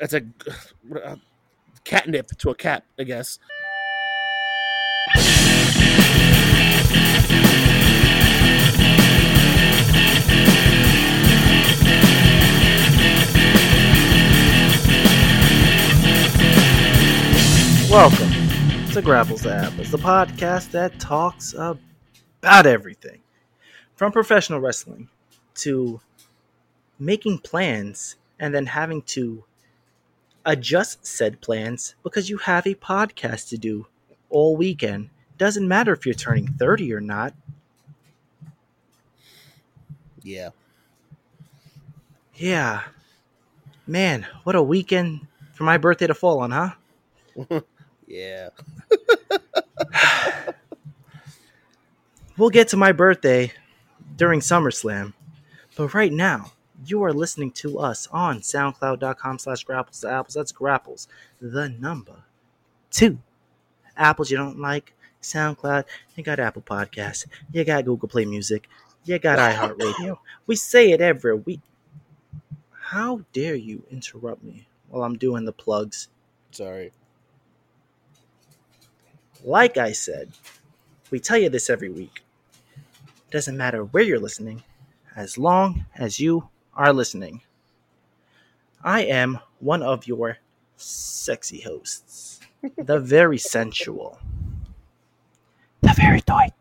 it's a catnip to a cat, I guess. Welcome to Grapples to Apples, the podcast that talks about everything from professional wrestling to making plans and then having to adjust said plans because you have a podcast to do all weekend. Doesn't matter if you're turning 30 or not. Yeah. Yeah. Man, what a weekend for my birthday to fall on, huh? Yeah. We'll get to my birthday during SummerSlam. But right now, you are listening to us on soundcloud.com slash grapples to apples. That's grapples, the number two. Apples you don't like, SoundCloud, you got Apple Podcasts, you got Google Play Music, you got iHeartRadio. We say it every week. How dare you interrupt me while I'm doing the plugs? Sorry. Like I said, we tell you this every week. Doesn't matter where you're listening, as long as you are listening. I am one of your sexy hosts, the very sensual, the very tight,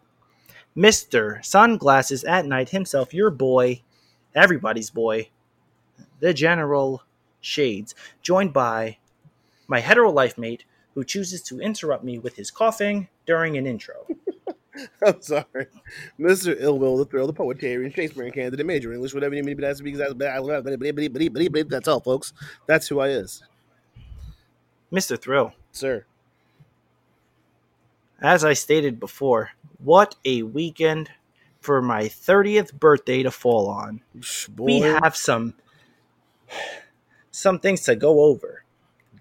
Mr. Sunglasses at Night himself, your boy, everybody's boy, the General Shades, joined by my hetero life mate who chooses to interrupt me with his coughing during an intro. I'm sorry. Mr. Ill Will, the thrill, the poetarian, Shakespearean candidate, major English, whatever you mean, that's to be because that's bad. That's all, folks. That's who I is. Mr. Thrill, Sir. as I stated before, what a weekend for my 30th birthday to fall on. Boy, We have some some things to go over.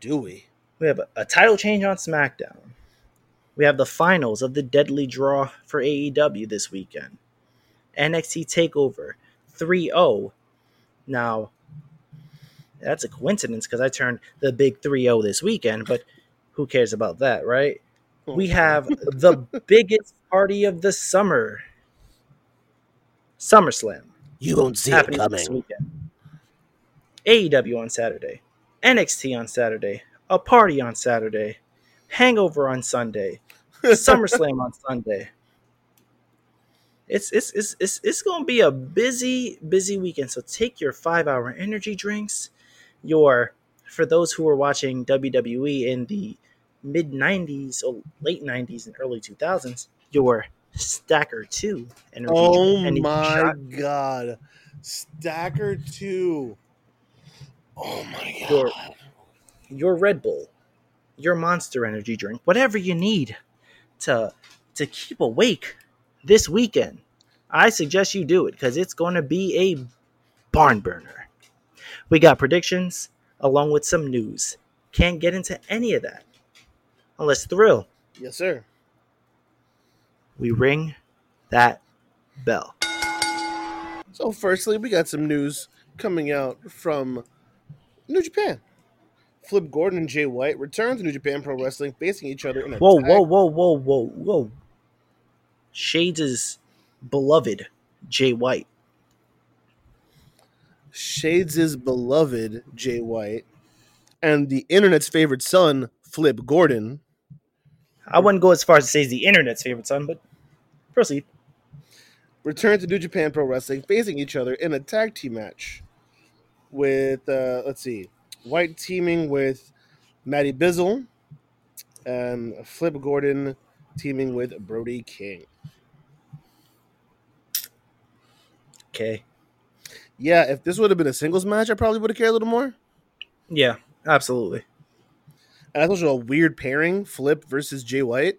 do we? We have a, a title change on SmackDown. We have the finals of the deadly draw for AEW this weekend. NXT TakeOver 3 0. Now, that's a coincidence because I turned the big 3 0 this weekend, but who cares about that, right? We oh. have the biggest party of the summer SummerSlam You won't see happening this weekend. AEW on Saturday, NXT on Saturday, a party on Saturday, Hangover on Sunday, SummerSlam on Sunday. It's it's it's it's, it's going to be a busy busy weekend. So take your five hour energy drinks. Your for those who were watching WWE in the mid '90s or late '90s and early 2000s, your Stacker Two energy Oh energy my shot. god. Stacker 2. Oh my god. Your- your Red Bull, your Monster Energy drink, whatever you need to to keep awake this weekend. I suggest you do it because it's going to be a barn burner. We got predictions along with some news. Can't get into any of that unless Thrill, Yes, sir. we ring that bell. So, firstly, we got some news coming out from New Japan. Flip Gordon and Jay White return to New Japan Pro Wrestling, facing each other in a Whoa, tag- whoa, whoa, whoa, whoa, whoa. Shades' beloved Jay White. Shades' beloved Jay White and the internet's favorite son, Flip Gordon, I wouldn't go as far as to say he's the internet's favorite son, but proceed. return to New Japan Pro Wrestling, facing each other in a tag team match with, uh, let's see, White teaming with Matty Bizzle and Flip Gordon teaming with Brody King. Okay. Yeah, if this would have been a singles match, I probably would have cared a little more. Yeah, absolutely. And that's also a weird pairing, Flip versus Jay White.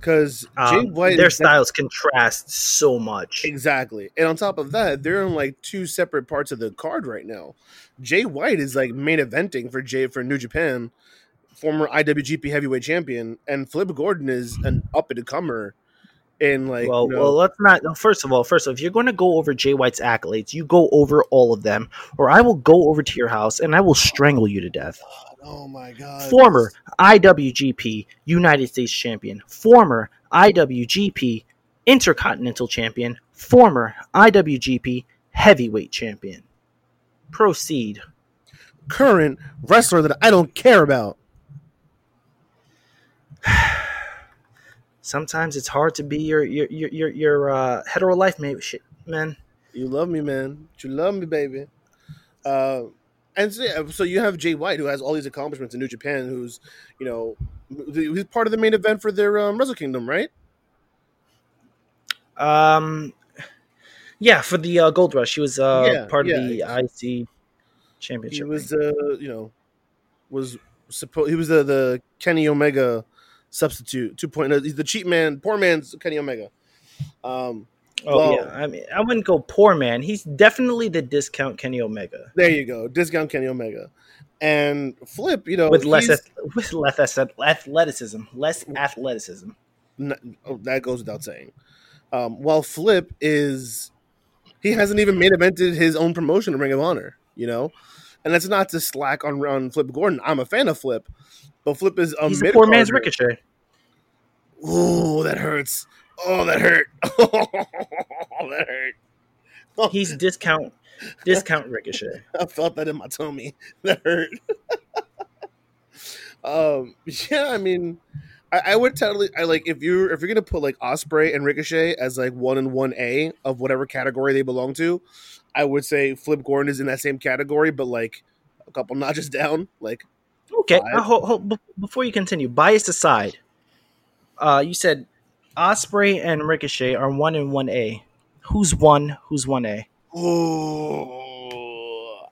Because Jay Um, White their styles contrast so much. Exactly. And on top of that, they're in like two separate parts of the card right now. Jay White is like main eventing for Jay for New Japan, former IWGP heavyweight champion, and Flip Gordon is an up and comer in like well, you know, well, let's not. no, First of all, first of all, if you're going to go over Jay White's accolades, you go over all of them, or I will go over to your house and I will strangle you to death. Oh my god, Former IWGP United States Champion, former IWGP Intercontinental Champion, former IWGP Heavyweight Champion. Proceed. current wrestler that I don't care about. Sometimes it's hard to be your your your your, your uh, hetero life mate, shit, man. You love me, man. You love me, baby. Uh, and so, yeah, so you have Jay White, who has all these accomplishments in New Japan, who's, you know, he's part of the main event for their um, Wrestle Kingdom, right? Um, yeah, for the uh, Gold Rush, he was uh, Yeah, part of the IC championship. He was, uh, you know, was supposed he was the the Kenny Omega substitute, two point. He's the cheap man, poor man's Kenny Omega. Um, oh well- yeah, I mean, I wouldn't go poor man. He's definitely the discount Kenny Omega there you go, discount Kenny Omega, and Flip, you know, with less with less athleticism, less athleticism. Oh, that goes without saying. Um, while Flip is, he hasn't even main evented his own promotion in Ring of Honor, you know, and that's not to slack on on Flip Gordon. I'm a fan of Flip, but Flip is a a poor man's. Ricochet. Ooh, that hurts. Oh, that hurt. Oh, that hurt. Oh. He's discount discount Ricochet. I felt that in my tummy. That hurt. um, yeah, I mean, I, I would totally. I like if you if you're gonna put like Osprey and Ricochet as like one and one A of whatever category they belong to, I would say Flip Gordon is in that same category, but like a couple notches down. Like, Okay, uh, hold, hold, before you continue, bias aside, uh, you said Osprey and Ricochet are one and one A. Who's one? Who's one A? oh,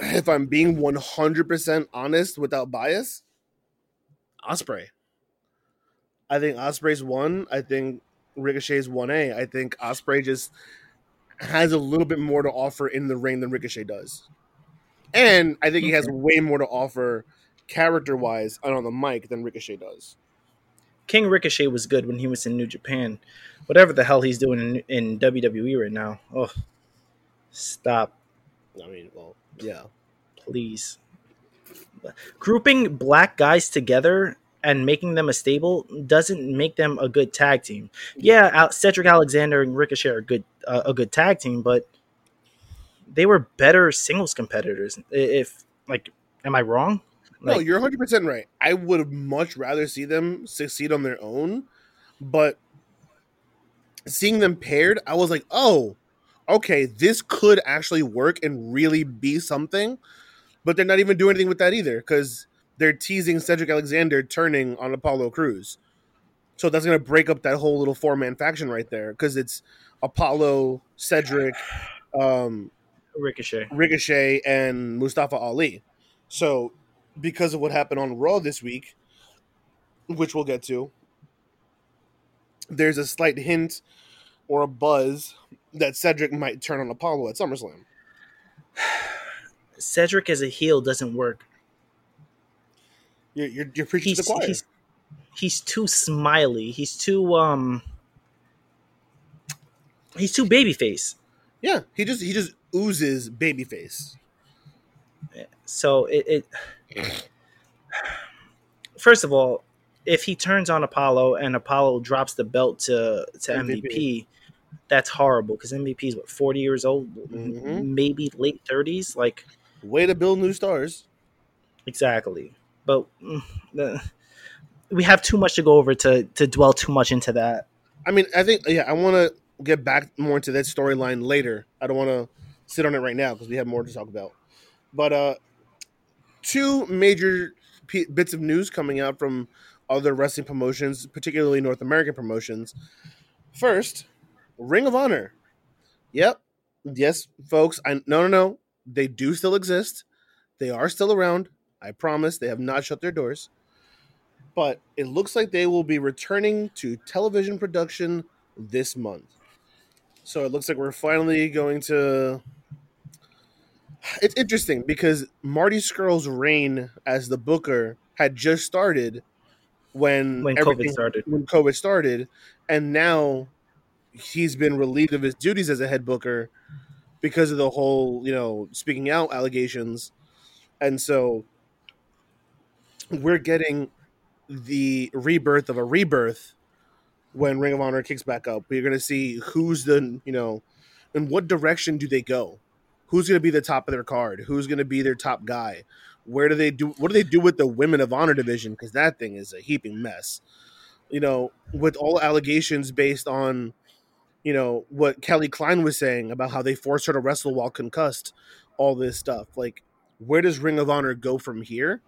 if I'm being one hundred percent honest without bias, Osprey. I think Osprey's one. I think Ricochet's one A. I think Osprey just has a little bit more to offer in the ring than Ricochet does, and I think he has way more to offer character wise and on the mic than Ricochet does. King Ricochet was good when he was in New Japan. Whatever the hell he's doing in, in WWE right now. Oh, stop, I mean, well, yeah, please. Grouping black guys together and making them a stable doesn't make them a good tag team. Yeah, Cedric Alexander and Ricochet are good, uh, a good tag team, but they were better singles competitors. If like, am I wrong? No, you're 100 percent right. I would much rather see them succeed on their own, but seeing them paired, I was like, oh, okay, this could actually work and really be something. But they're not even doing anything with that either because they're teasing Cedric Alexander turning on Apollo Crews. So that's going to break up that whole little four man faction right there because it's Apollo, Cedric, um, Ricochet. Ricochet and Mustafa Ali. So, because of what happened on Raw this week, which we'll get to, there's a slight hint or a buzz that Cedric might turn on Apollo at SummerSlam. Cedric as a heel doesn't work. You're, you're, you're preaching to He's the choir. he's he's too smiley. He's too um. He's too babyface. yeah, he just he just oozes babyface. So it, it first of all, if he turns on Apollo and Apollo drops the belt to to MVP. MVP, that's horrible because MVP is what forty years old, Mhm. maybe late thirties. Like Way to build new stars. exactly, but mm, we have too much to go over to to dwell too much into that. I mean, I think yeah, I want to get back more into that storyline later. I don't want to sit on it right now because we have more to talk about. But uh two major p- bits of news coming out from other wrestling promotions, particularly North American promotions. First, Ring of Honor. Yep. Yes, folks. I no no no. They do still exist. They are still around. I promise. They have not shut their doors. But it looks like they will be returning to television production this month. So it looks like we're finally going to. It's interesting because Marty Scurll's reign as the booker had just started when when COVID started. when COVID started, and now he's been relieved of his duties as a head booker because of the whole, you know, speaking out allegations, and so we're getting the rebirth of a rebirth when Ring of Honor kicks back up. We're going to see who's the, you know, in what direction do they go? Who's going to be the top of their card? Who's going to be their top guy? Where do they do? What do they do with the Women of Honor division? Because that thing is a heaping mess. You know, with all allegations based on, you know, what Kelly Klein was saying about how they forced her to wrestle while concussed, all this stuff. Like, where does Ring of Honor go from here?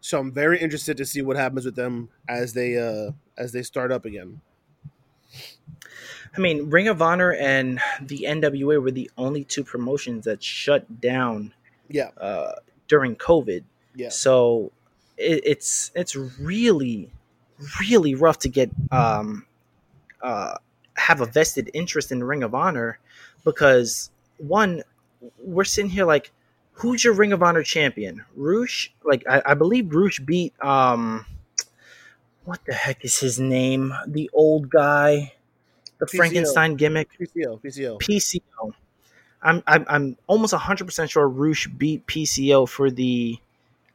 So I'm very interested to see what happens with them as they uh as they start up again. I mean, Ring of Honor and the NWA were the only two promotions that shut down Yeah, uh, during COVID. yeah, So it, it's it's really really rough to get um, uh, have a vested interest in Ring of Honor because one we're sitting here like who's your Ring of Honor champion? Rush? Like I, I believe Rush beat um what the heck is his name? The old guy, the PCO. Frankenstein gimmick. PCO, PCO. PCO. I'm I'm, I'm almost 100% sure Rush beat PCO for the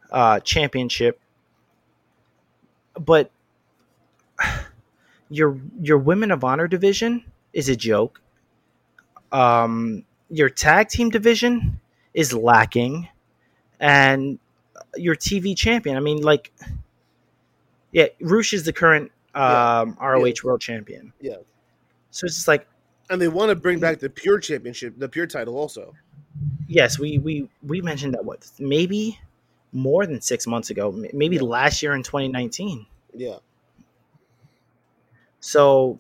uh, championship. But your your women of honor division is a joke. Um, your tag team division is lacking, and your TV champion. I mean, like, yeah, Rush is the current um, ROH World Champion. Yeah. So it's just like And they want to bring back the pure championship, the pure title also. yes, we we we mentioned that what maybe more than six months ago, maybe Yeah. last year in 2019. Yeah. So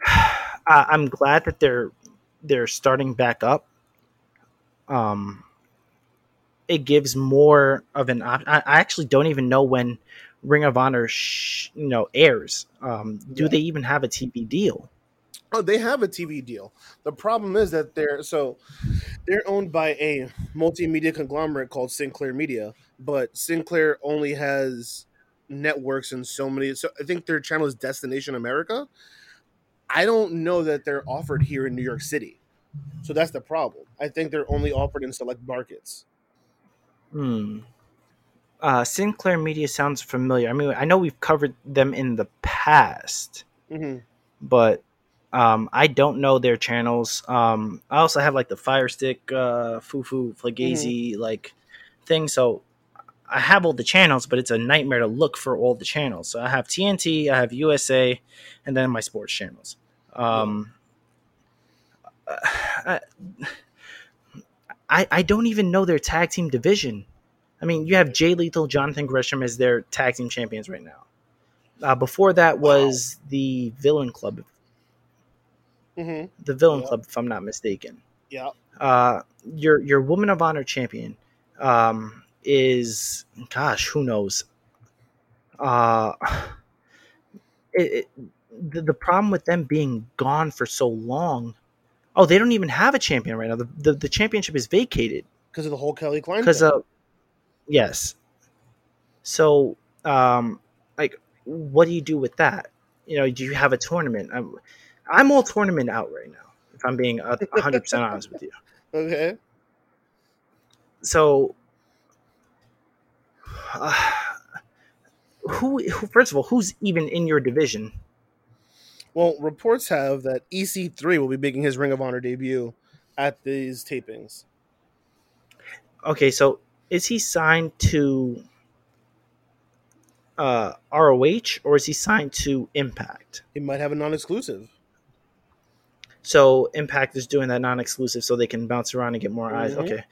I, I'm glad that they're they're starting back up. Um, it gives more of an op- I, I actually don't even know when Ring of Honor sh- you know airs. Um, do Yeah. they even have a TV deal? Oh, they have a TV deal. The problem is that they're so they're owned by a multimedia conglomerate called Sinclair Media, but Sinclair only has networks in so many. So I think their channel is Destination America. I don't know that they're offered here in New York City, so that's the problem. I think they're only offered in select markets. Hmm. Uh, Sinclair Media sounds familiar. I mean, I know we've covered them in the past. hmm but um, I don't know their channels. Um, I also have like the Fire Stick, uh, Fufu, Flagazy like thing. So I have all the channels, but it's a nightmare to look for all the channels. So I have TNT, I have USA, and then my sports channels. Um, I, I I don't even know their tag team division. I mean, you have Jay Lethal, Jonathan Gresham as their tag team champions right now. Uh, before that was the Villain Club, hmm the Villain Yeah. Club, if I'm not mistaken. Yeah. Uh, your your Woman of Honor champion um, is, gosh, who knows? Uh, it, it, the, the problem with them being gone for so long. Oh, they don't even have a champion right now. The the, the championship is vacated Because of the whole Kelly Klein. because thing. Yes. So, um, like, what do you do with that? You know, do you have a tournament? I'm, I'm all tournament out right now. If I'm being a hundred percent honest with you. okay. So, uh, who, who? First of all, who's even in your division? Well, reports have that EC3 will be making his Ring of Honor debut at these tapings. Okay, so is he signed to uh, ROH or is he signed to Impact? He might have a non-exclusive. So Impact is doing that non-exclusive, so they can bounce around and get more eyes. Mhm. Okay.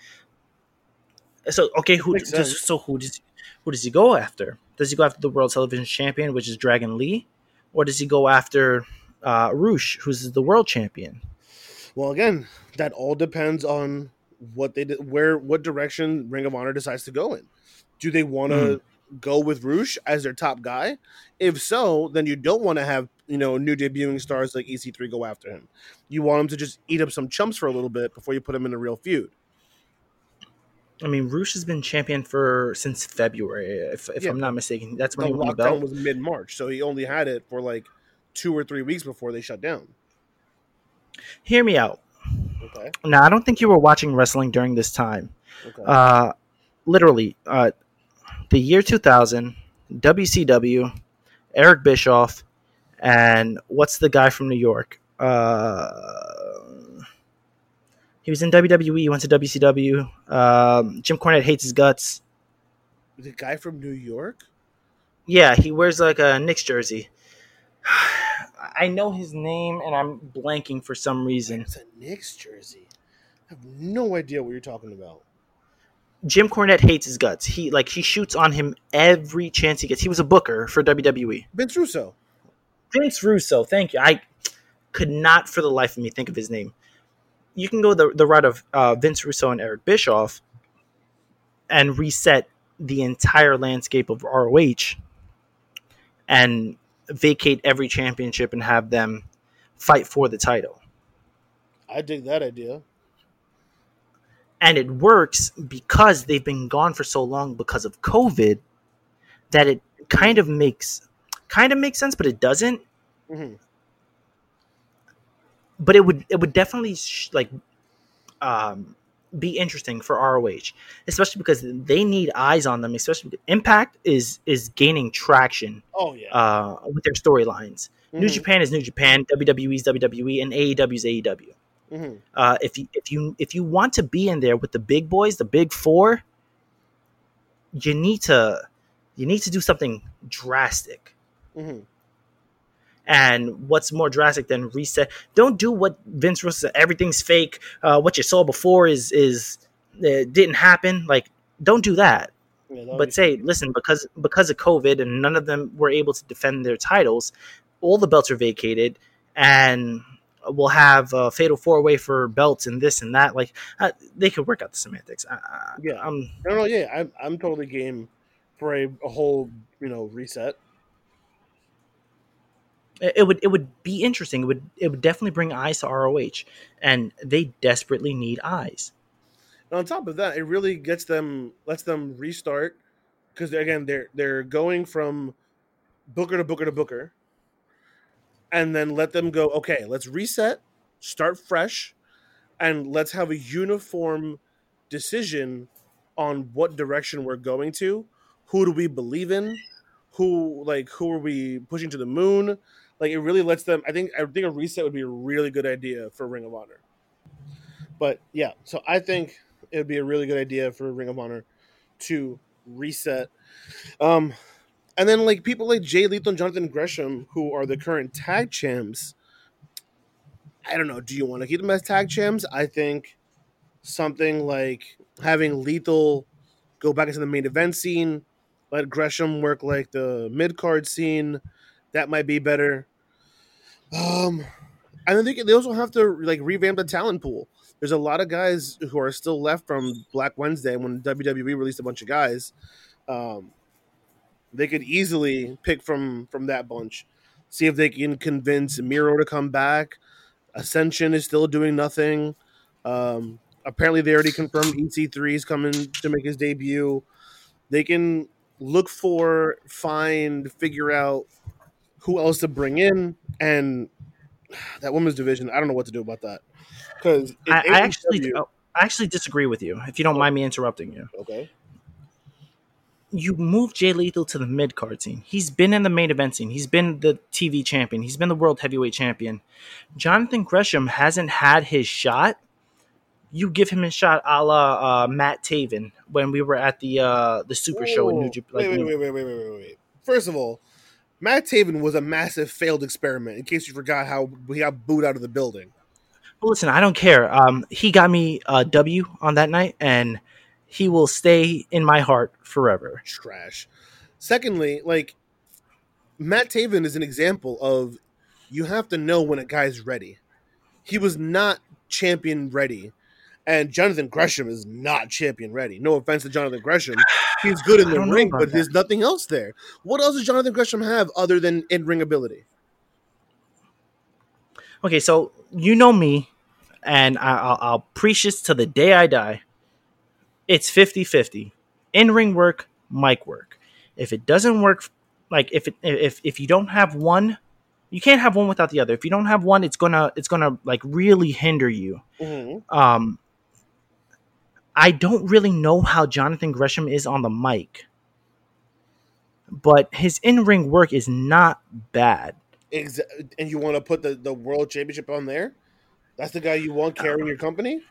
So okay, who Makes does, sense. so who does who does he go after? Does he go after the World Television Champion, which is Dragon Lee, or does he go after uh, Rush, who's the World Champion? Well, again, that all depends on what they did, where, what direction Ring of Honor decides to go in. Do they want to hmm. go with Rush as their top guy? If so, then you don't want to have you know new debuting stars like EC3 go after him. You want him to just eat up some chumps for a little bit before you put him in a real feud. I mean, Rush has been champion for since February, if, if Yeah, I'm not mistaken. That's when The he won the belt. was mid March, so he only had it for like two or three weeks before they shut down. Hear me out. Okay. Now, I don't think you were watching wrestling during this time. Okay. Uh, literally, uh, the year 2000, WCW, Eric Bischoff, and what's the guy from New York? Uh, he was in WWE. He went to WCW. Um, Jim Cornette hates his guts. the guy from New York. Yeah, he wears like a Knicks jersey. I know his name, and I'm blanking for some reason. It's a Knicks jersey. I have no idea what you're talking about. Jim Cornette hates his guts. He like he shoots on him every chance he gets. He was a booker for WWE. Vince Russo. Vince Russo, thank you. I could not for the life of me think of his name. You can go the, the route of uh, Vince Russo and Eric Bischoff and reset the entire landscape of ROH and vacate every championship and have them fight for the title. I dig that idea. And it works because they've been gone for so long because of COVID that it kind of makes kind of makes sense, but it doesn't. hmm but it would it would definitely sh- like um be interesting for ROH, especially because they need eyes on them. Especially Impact is is gaining traction Oh yeah. uh, with their storylines. New Mhm, Japan is New Japan, WWE is WWE, and AEW is AEW. mhm. Uh, if you if you if you want to be in there with the big boys, the big four, you need to you need to do something drastic. Mhm. And what's more drastic than reset? Don't do what Vince Russo said. Everything's fake. Uh, what you saw before is is uh, didn't happen. Like, don't do that. Yeah, But say, listen, because because of COVID and none of them were able to defend their titles, all the belts are vacated, and we'll have a fatal four way for belts and this and that. Like, uh, they could work out the semantics. Yeah. I'm no, no, yeah, I'm I'm totally game for a, a whole you know reset. It would it would be interesting. It would it would definitely bring eyes to ROH, and they desperately need eyes. And on top of that, it really gets them lets them restart because again they're they're going from booker to booker to booker, and then let them go. Okay, let's reset, start fresh, and let's have a uniform decision on what direction we're going to. Who do we believe in? Who like who are we pushing to the moon? Like it really lets them. I think I think a reset would be a really good idea for Ring of Honor. But yeah, so I think it would be a really good idea for Ring of Honor to reset. Um, and then like people like Jay Lethal and Jonathan Gresham, who are the current tag champs. I don't know. Do you want to keep them as tag champs? I think something like having Lethal go back into the main event scene, let Gresham work like the mid card scene. That might be better. Um, then they, they also have to like revamp the talent pool there's a lot of guys who are still left from Black Wednesday when WWE released a bunch of guys. Um, they could easily pick from from that bunch, see if they can convince Miro to come back. Ascension is still doing nothing. Um, apparently, they already confirmed EC3 is coming to make his debut. They can look for, find, figure out who else to bring in, and that women's division. I don't know what to do about that because I, I actually oh, I actually disagree with you. If you don't mind me interrupting you, okay. you move Jay Lethal to the mid card scene. He's been in the main event scene. He's been the TV champion. He's been the world heavyweight champion. Jonathan Gresham hasn't had his shot. You give him a shot, a la uh, Matt Taven when we were at the uh, the Super Show in New Japan. Wait, wait, wait, wait, wait, wait, wait, wait. First of all, Matt Taven was a massive failed experiment. In case you forgot how he got booed out of the building. Well, listen, I don't care. Um, he got me a W on that night, and he will stay in my heart forever. Trash. Secondly, like Matt Taven is an example of you have to know when a guy's ready. He was not champion ready. And Jonathan Gresham is not champion ready. No offense to Jonathan Gresham. He's good in the ring, but that. there's nothing else there. What else does Jonathan Gresham have other than in ring ability? Okay, so you know me, and I, I'll, I'll preach this to the day I die. it's 50-50. In-ring work, mic work. If it doesn't work like if it if if you don't have one, you can't have one without the other. If you don't have one, it's gonna it's gonna like really hinder you. Mm-hmm. Um, I don't really know how Jonathan Gresham is on the mic, but his in ring work is not bad. And you want to put the, the world championship on there? That's the guy you want carrying your company?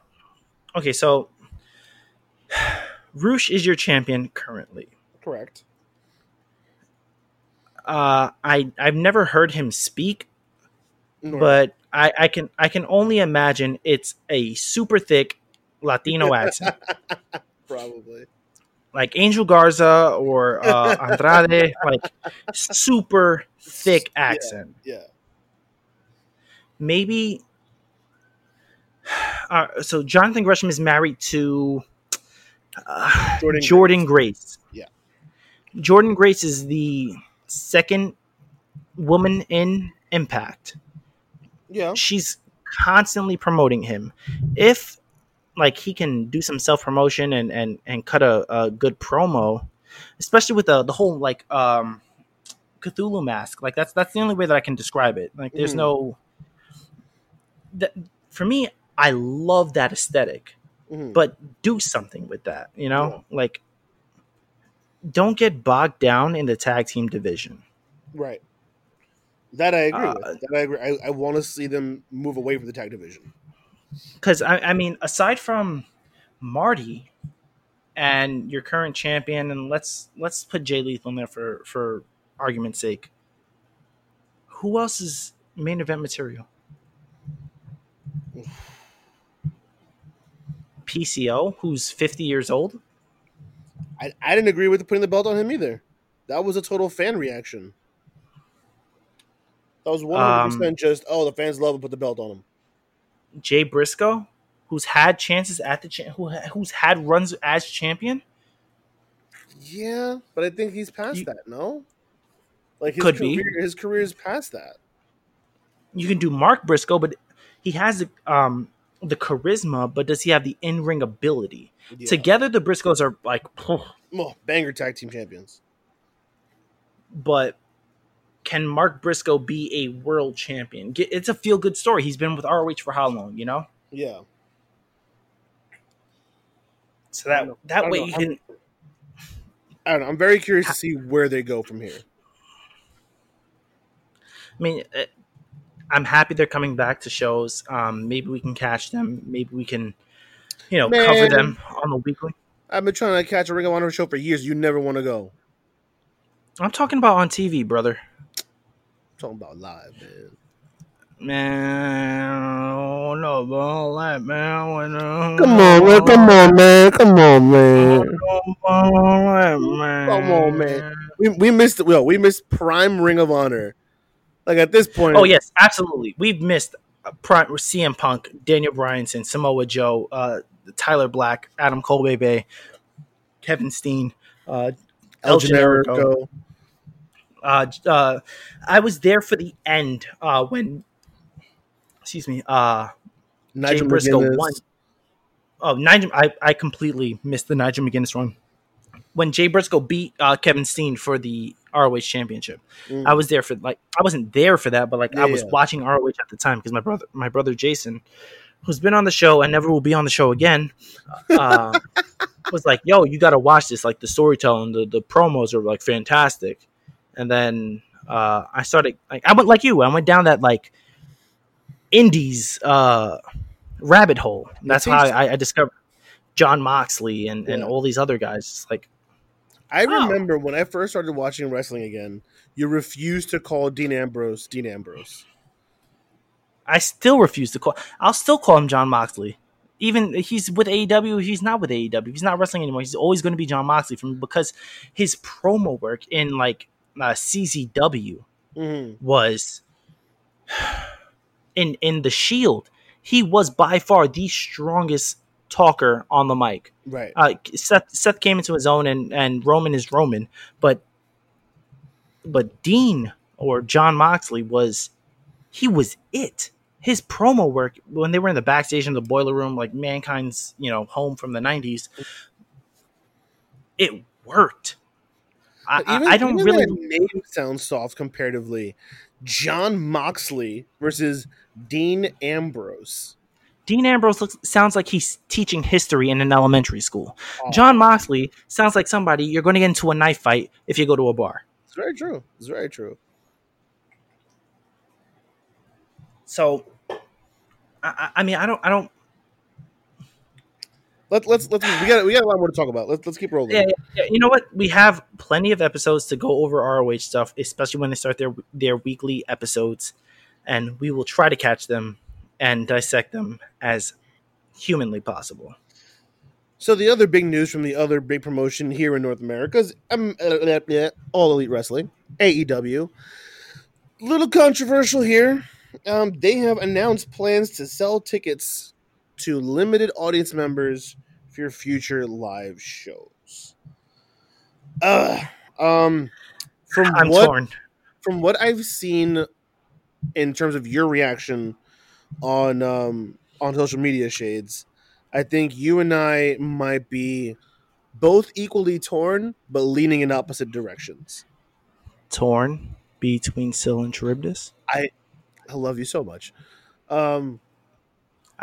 Okay, so Rush is your champion currently. Correct. Uh, I I've never heard him speak, Nor- but I, I can I can only imagine it's a super thick Latino accent, probably. like Angel Garza or uh, Andrade, like super thick accent. Yeah. Maybe. Uh, so Jonathan Gresham is married to uh, Jordynne Jordynne, Grace. Yeah. Jordynne Grace is the second woman in Impact. Yeah. she's constantly promoting him. If like he can do some self promotion and and and cut a, a good promo, especially with the the whole like um Cthulhu mask, like that's that's the only way that I can describe it. Like there's Mhm. no that for me, I love that aesthetic, Mhm. but do something with that, you know? Like don't get bogged down in the tag team division. Right. That I agree Uh, with. That I agree. I, I want to see them move away from the tag division. Because I, I mean, aside from Marty and your current champion, and let's let's put Jay Lethal in there for for argument's sake. Who else is main event material? PCO, who's fifty years old. I, I didn't agree with putting the belt on him either. That was a total fan reaction. That was one hundred Um, percent just oh the fans love to put the belt on him. Jay Briscoe, who's had chances at the cha- who who's had runs as champion. Yeah, but I think he's past You- that. No, like his Could be. career, his career is past that. you can do Mark Briscoe, but he has the um the charisma, but does he have the in ring ability? Yeah. Together, the Briscoes are like, oh, banger tag team champions. but can Mark Briscoe be a world champion? It's a feel good story. He's been with ROH for how long? You know, Yeah, so that don't know. I that way know. you I'm- can. I don't know. I'm very curious to see where they go from here. I mean, eh, I'm happy they're coming back to shows. Um, maybe we can catch them. Maybe we can, you know, cover them on the weekly. I've been trying to catch a Ring of Honor show for years. You never want to go. I'm talking about on TV, brother. I'm talking about live, man. Man, oh, no, bro, that man. when, uh, Come on, man. Come on, man. Come on, man. man. Come on, man. We we missed it. well, we missed prime Ring of Honor. Like at this point, Oh yes, absolutely. We've missed uh, Prime CM Punk, Daniel Bryanson, Samoa Joe, uh, Tyler Black, Adam Cole, Bay, Kevin Steen, uh, El El Generico. Generico. Uh, uh, I was there for the end uh, when, excuse me, uh, Jay Nigel Briscoe McGuinness. won. Oh, Nigel! I, I completely missed the Nigel McGuinness one. when Jay Briscoe beat uh, Kevin Steen for the ROH championship. Mm. I was there for like I wasn't there for that, but like I was watching ROH at the time because my brother, my brother Jason, who's been on the show and never will be on the show again, uh, was like, "Yo, you got to watch this. Like the storytelling, the the promos are like fantastic." And then uh, I started like I went like you. I went down that like indies uh, rabbit hole. That's how I, I discovered John Moxley and, and all these other guys. It's like I Oh. remember when I first started watching wrestling again, you refused to call Dean Ambrose Dean Ambrose. I still refuse to call. I'll still call him John Moxley. Even he's with AEW, he's not with AEW. He's not wrestling anymore. He's always going to be John Moxley from because his promo work in like uh, CZW Mm-hmm. was in in the Shield. He was by far the strongest talker on the mic. Right. Uh, Seth Seth came into his own, and and Roman is Roman, but but Dean or John Moxley was he was it. His promo work when they were in the backstage in the boiler room, like Mankind's you know home from the '90s, it worked. I, even, I, don't even really. name sounds soft comparatively. John Moxley versus Dean Ambrose. Dean Ambrose looks, sounds like he's teaching history in an elementary school. Oh. John Moxley sounds like somebody you're going to get into a knife fight if you go to a bar. It's very true. It's very true. So, I, I I mean, I don't, I don't. Let, let's let's we got we got a lot more to talk about. Let's let's keep rolling. Yeah, yeah, yeah, you know what? We have plenty of episodes to go over ROH stuff, especially when they start their their weekly episodes, and we will try to catch them and dissect them as humanly possible. So the other big news from the other big promotion here in North America is um, uh, uh, All Elite Wrestling, AEW. Little controversial here. Um, they have announced plans to sell tickets to limited audience members for your future live shows. Uh, um, from I'm what torn. from what I've seen in terms of your reaction on um, on social media shades, I think you and I might be both equally torn, but leaning in opposite directions. Torn between Scylla and Charybdis. I love you so much. Um,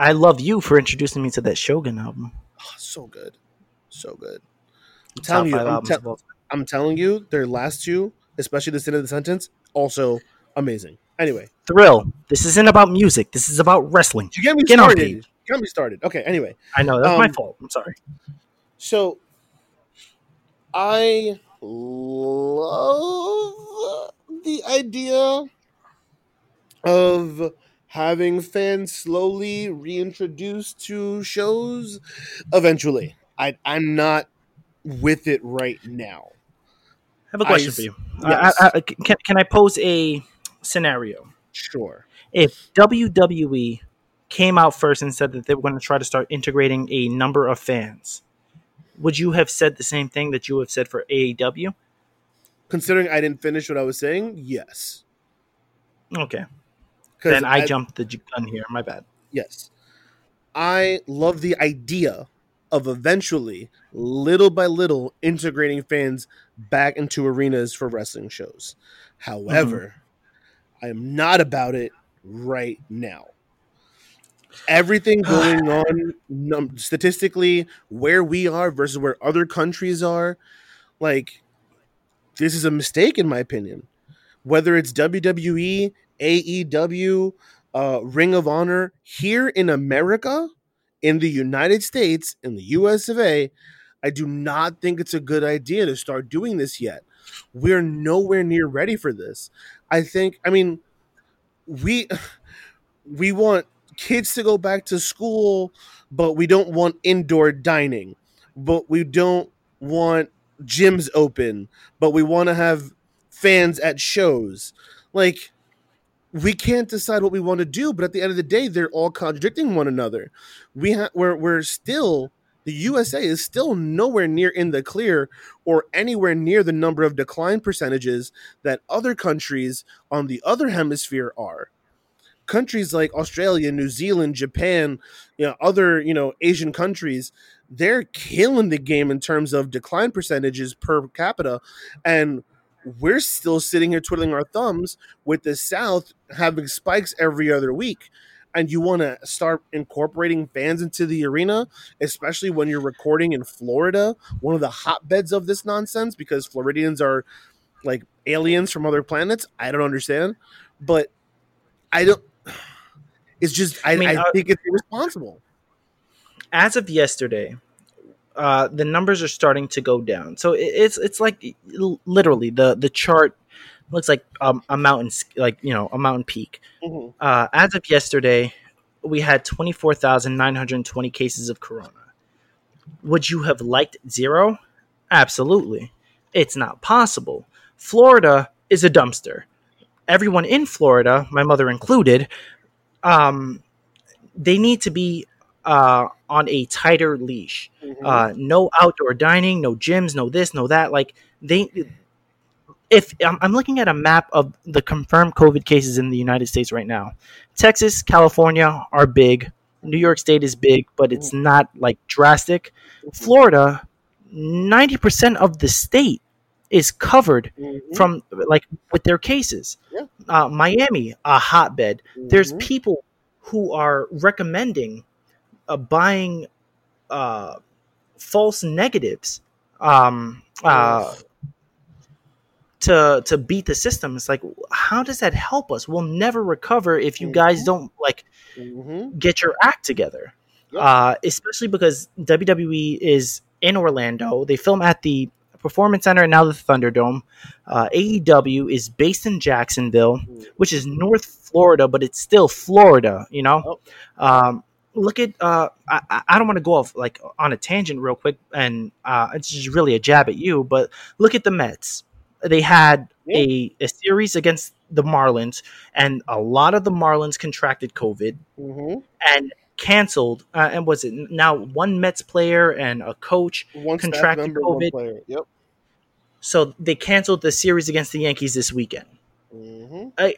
I love you for introducing me to that Shogun album. oh, so good, so good. I'm telling you, I'm, te- of all time. I'm telling you, their last two, especially the Sin and the Sentence, also amazing. Anyway, Thrill. This isn't about music. This is about wrestling. you get me Get started. page. You got me started. Okay. Anyway, I know that's my Um, fault. I'm sorry. So I love the idea of having fans slowly reintroduced to shows eventually. I I'm not with it right now. I have a question I- for you. yes. I, I, can, can I pose a scenario? Sure. If WWE came out first and said that they were going to try to start integrating a number of fans, would you have said the same thing that you have said for AEW? Considering I didn't finish what I was saying, yes. Okay, then I, jumped the gun here. My bad. Yes. I love the idea of eventually, little by little, integrating fans back into arenas for wrestling shows. However, mm-hmm. I am not about it right now. Everything going on num- statistically, where we are versus where other countries are, like, this is a mistake, in my opinion. Whether it's WWE, AEW, uh, Ring of Honor here in America, in the United States, in the US of A, I do not think it's a good idea to start doing this yet. We're nowhere near ready for this. I think, I mean, we we want kids to go back to school, but we don't want indoor dining. But we don't want gyms open, but we want to have fans at shows. Like we can't decide what we want to do, but at the end of the day, they're all contradicting one another. We ha- we're we're still the USA is still nowhere near in the clear or anywhere near the number of decline percentages that other countries on the other hemisphere are. Countries like Australia, New Zealand, Japan, you know, other, you know, Asian countries, they're killing the game in terms of decline percentages per capita and we're still sitting here twiddling our thumbs with the South having spikes every other week. And you want to start incorporating fans into the arena, especially when you're recording in Florida, one of the hotbeds of this nonsense, because Floridians are like aliens from other planets. I don't understand. But I don't. It's just, I, I, mean, uh, think it's irresponsible. As of yesterday, uh, the numbers are starting to go down. So it, it's it's like literally the the chart looks like um, a mountain, like you know, a mountain peak. Mhm. Uh, as of yesterday, we had 24,920 cases of corona. Would you have liked zero? Absolutely. It's not possible. Florida is a dumpster. Everyone in Florida, my mother included, um, they need to be uh, on a tighter leash. Mhm. Uh, no outdoor dining, no gyms, no this, no that. Like they, if I'm, I'm looking at a map of the confirmed COVID cases in the United States right now, Texas, California are big. New York State is big, but it's not like drastic. Florida, ninety percent of the state is covered Mhm. from like with their cases. Yeah. Uh, Miami, a hotbed. There's Mhm. people who are recommending uh, buying uh, false negatives um, uh, to to beat the system. It's like, how does that help us? We'll never recover if you guys Mhm. don't like Mhm. get your act together. Yep. Uh, especially because WWE is in Orlando. They film at the Performance Center and now the Thunderdome. Uh, AEW is based in Jacksonville, Mhm. which is North Florida, but it's still Florida. You know. Um, look at. Uh, I, I- don't want to go off like on a tangent real quick, and uh, it's just really a jab at you. But look at the Mets. They had a, a series against the Marlins, and a lot of the Marlins contracted COVID Mhm. and canceled. Uh, and was it now one Mets player and a coach? One Contracted member, COVID. player. Yep. So they canceled the series against the Yankees this weekend. Mhm. Uh,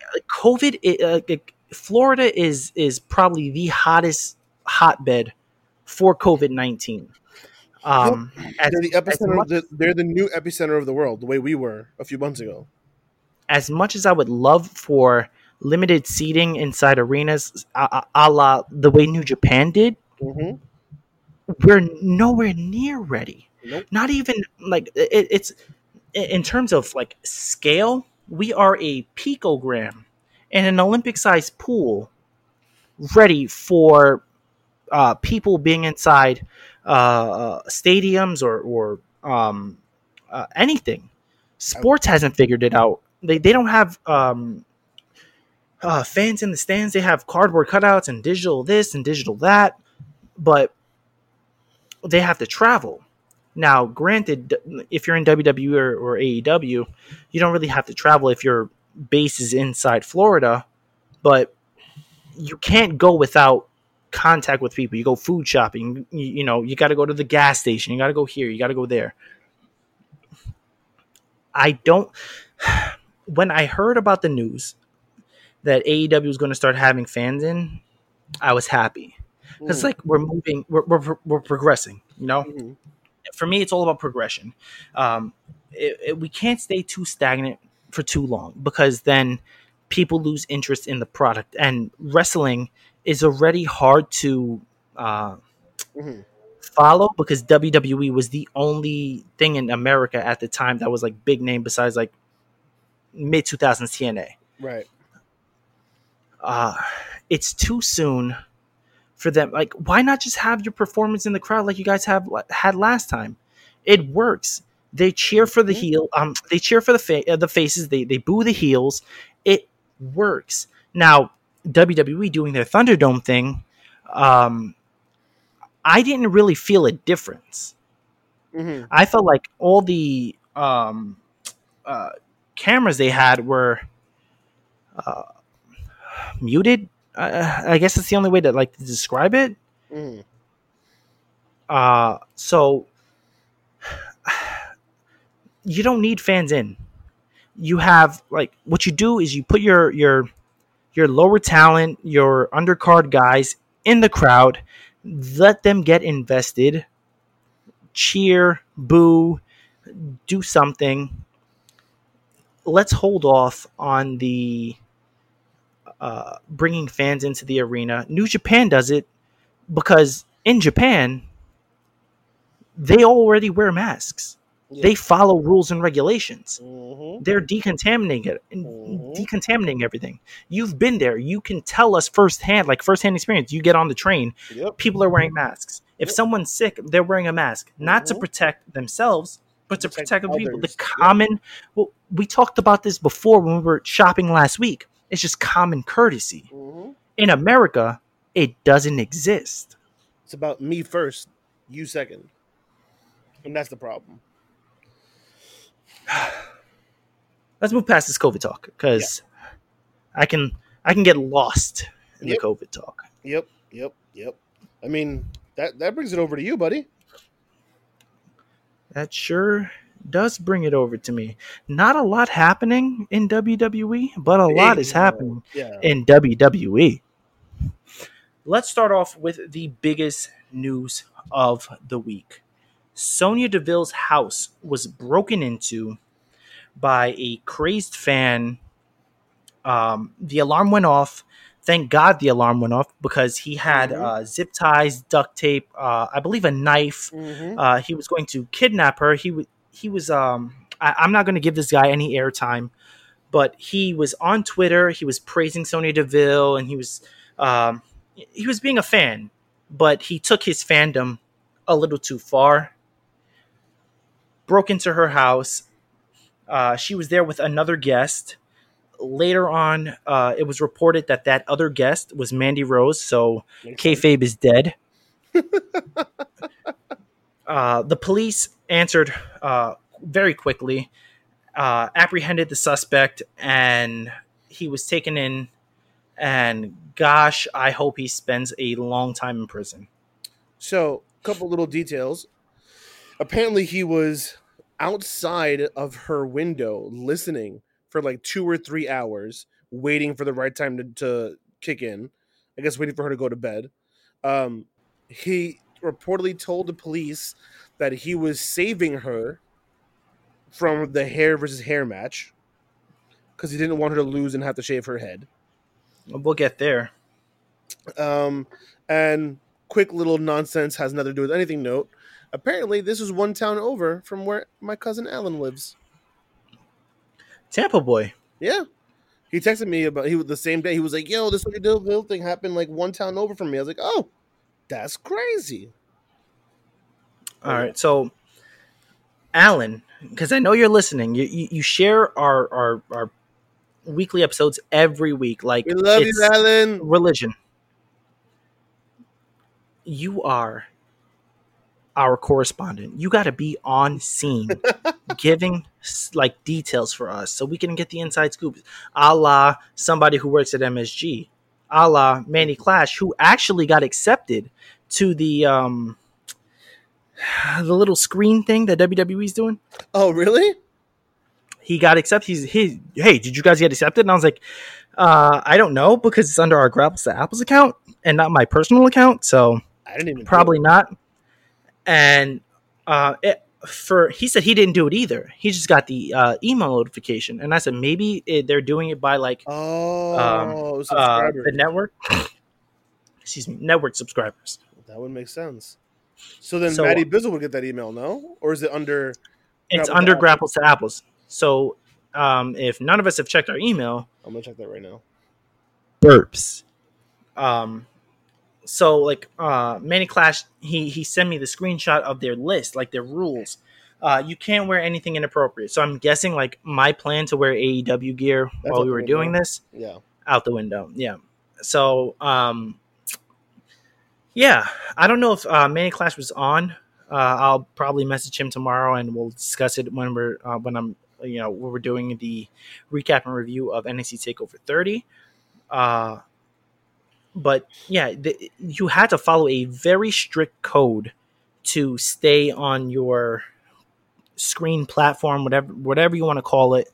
COVID, it, uh, Florida is is probably the hottest hotbed for COVID nineteen. Um, as, They're the epicenter. much- the, they're the new epicenter of the world, the way we were a few months ago. as much as I would love for limited seating inside arenas, a, a, la the way New Japan did, hmm we're nowhere near ready. Nope. Not even like it, it's in terms of like scale. We are a picogram in an Olympic-sized pool, ready for uh, people being inside uh, stadiums or or um, uh, anything. Sports hasn't figured it out. They they don't have um, uh, fans in the stands. They have cardboard cutouts and digital this and digital that, but they have to travel. Now, granted, if you're in WWE or, or AEW, you don't really have to travel if your base is inside Florida, but you can't go without contact with people. You go food shopping, you, you know, you got to go to the gas station, you got to go here, you got to go there. I don't. When I heard about the news that AEW was going to start having fans in, I was happy because like we're moving, we're, we're, we're progressing. You know, Mhm. for me, it's all about progression. Um, it, it- we can't stay too stagnant for too long because then people lose interest in the product. And wrestling is already hard to uh, Mhm. follow because WWE was the only thing in America at the time that was like big name besides like mid 2000s TNA Right. uh, it's too soon for them. Like, why not just have your performance in the crowd like you guys have had last time? It works. They cheer for the Mhm. heel. Um, they cheer for the fa- uh, the faces. They they boo the heels. It works. Now WWE doing their Thunderdome thing. Um, I didn't really feel a difference. hmm I felt like all the um, uh, cameras they had were uh, muted. Uh, I guess that's the only way to like to describe it. hmm Uh, so you don't need fans in. You have like what you do is you put your your your lower talent, your undercard guys in the crowd, let them get invested, cheer, boo, do something. Let's hold off on the uh, bringing fans into the arena. New Japan does it because in Japan they already wear masks. Yeah. They follow rules and regulations. hmm They're decontaminating it, Mhm. decontaminating everything. You've been there. You can tell us firsthand, like firsthand experience. You get on the train, Yep. people are wearing masks. If Yep. someone's sick, they're wearing a mask, not to Mhm. protect themselves, but to Protect protect people. The common, well, we talked about this before when we were shopping last week. It's just common courtesy. hmm In America, it doesn't exist. It's about me first, you second, and that's the problem. Let's move past this COVID talk because I can I can get lost in Yep. the COVID talk. Yep. Yep. Yep. I mean that that brings it over to you, buddy. That sure does bring it over to me. Not a lot happening in WWE, but a lot is Yeah. happening Yeah. in WWE. Let's start off with the biggest news of the week. Sonya Deville's house was broken into by a crazed fan. Um, the alarm went off. Thank God the alarm went off because he had Mhm. uh, zip ties, duct tape, uh, I believe a knife. Mm-hmm. Uh, he was going to kidnap her. He was he was um I, I'm not going to give this guy any airtime, but he was on Twitter. He was praising Sonya Deville, and he was um he was being a fan, but he took his fandom a little too far. Broke into her house. Uh, she was there with another guest. Later on, uh, it was reported that that other guest was Mandy Rose. So kayfabe is dead. uh, the police answered uh, very quickly, uh, apprehended the suspect, and he was taken in. And gosh, I hope he spends a long time in prison. So, a couple little details. Apparently, he was outside of her window listening for like two or three hours, waiting for the right time to, to kick in. I guess waiting for her to go to bed. Um, he reportedly told the police that he was saving her from the hair versus hair match because he didn't want her to lose and have to shave her head. We'll get there. Um, and quick little nonsense has nothing to do with anything. Note: apparently, this is one town over from where my cousin Alan lives. Tampa Boy. Yeah, he texted me about he the same day. He was like, "Yo, this Deville thing happened like one town over from me." I was like, "Oh, that's crazy." All right, so Alan, because I know you're listening, you, you you share our our our weekly episodes every week, like We love you, Alan. religion. You are our correspondent. You got to be on scene, giving like details for us, so we can get the inside scoop. A la somebody who works at MSG, a la Manny Clash, who actually got accepted to the um the little screen thing that WWE's doing. Oh, really? He got accepted. He's he. Hey, did you guys get accepted? And I was like, uh, I don't know because it's under our Grapples to Apples account and not my personal account. So I didn't even probably not. And uh, it, for he said he didn't do it either. He just got the uh, email notification, and I said maybe it, they're doing it by like Oh, uh, subscribers. the network. Excuse me, network subscribers. that would make sense. So then, So- Maddie Bizzle would get that email, no? Or is it under? It's Grapples to under Apples. Grapples to Apples. So um, if none of us have checked our email, I'm gonna check that right now. burps. Um, so like uh, Manny Clash, he he sent me the screenshot of their list, like their rules. Uh, you can't wear anything inappropriate. So I'm guessing like my plan to wear AEW gear That's while we were window. doing this Yeah. out the window. Yeah. So um, yeah, I don't know if uh, Manny Clash was on. Uh, I'll probably message him tomorrow, and we'll discuss it when we're uh, when I'm you know when we're doing the recap and review of NXT Takeover 30. Uh, but yeah, the, you had to follow a very strict code to stay on your screen platform, whatever whatever you want to call it.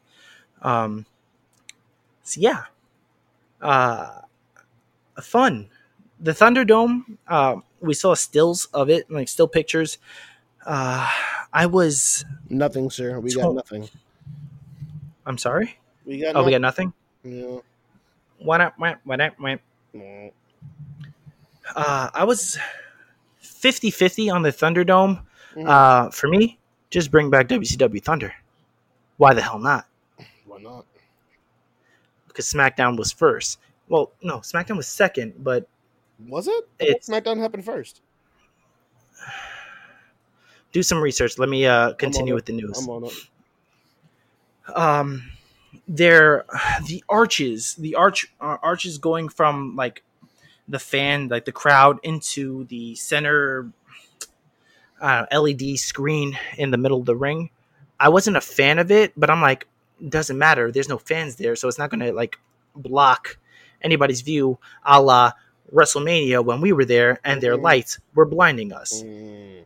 Um, so yeah, uh, fun. The Thunderdome, uh, we saw stills of it, like still pictures. Uh, I was, Nothing, sir. We got nothing. I'm sorry. We got. Oh, we got nothing. Yeah. What up? What what up? What? Uh, I was 50-50 on the Thunderdome. Mhm. Uh, for me, just bring back WCW Thunder. Why the hell not? Why not? Because SmackDown was first. Well, no, SmackDown was second, but Was it? It's- SmackDown happened first. do some research. Let me uh, continue with the news. I'm on it. um they're the arches the arch uh, arches going from like the fan like the crowd into the center uh, led screen in the middle of the ring i wasn't a fan of it but i'm like doesn't matter there's no fans there so it's not gonna like block anybody's view a la wrestlemania when we were there and their Mhm. lights were blinding us Mm.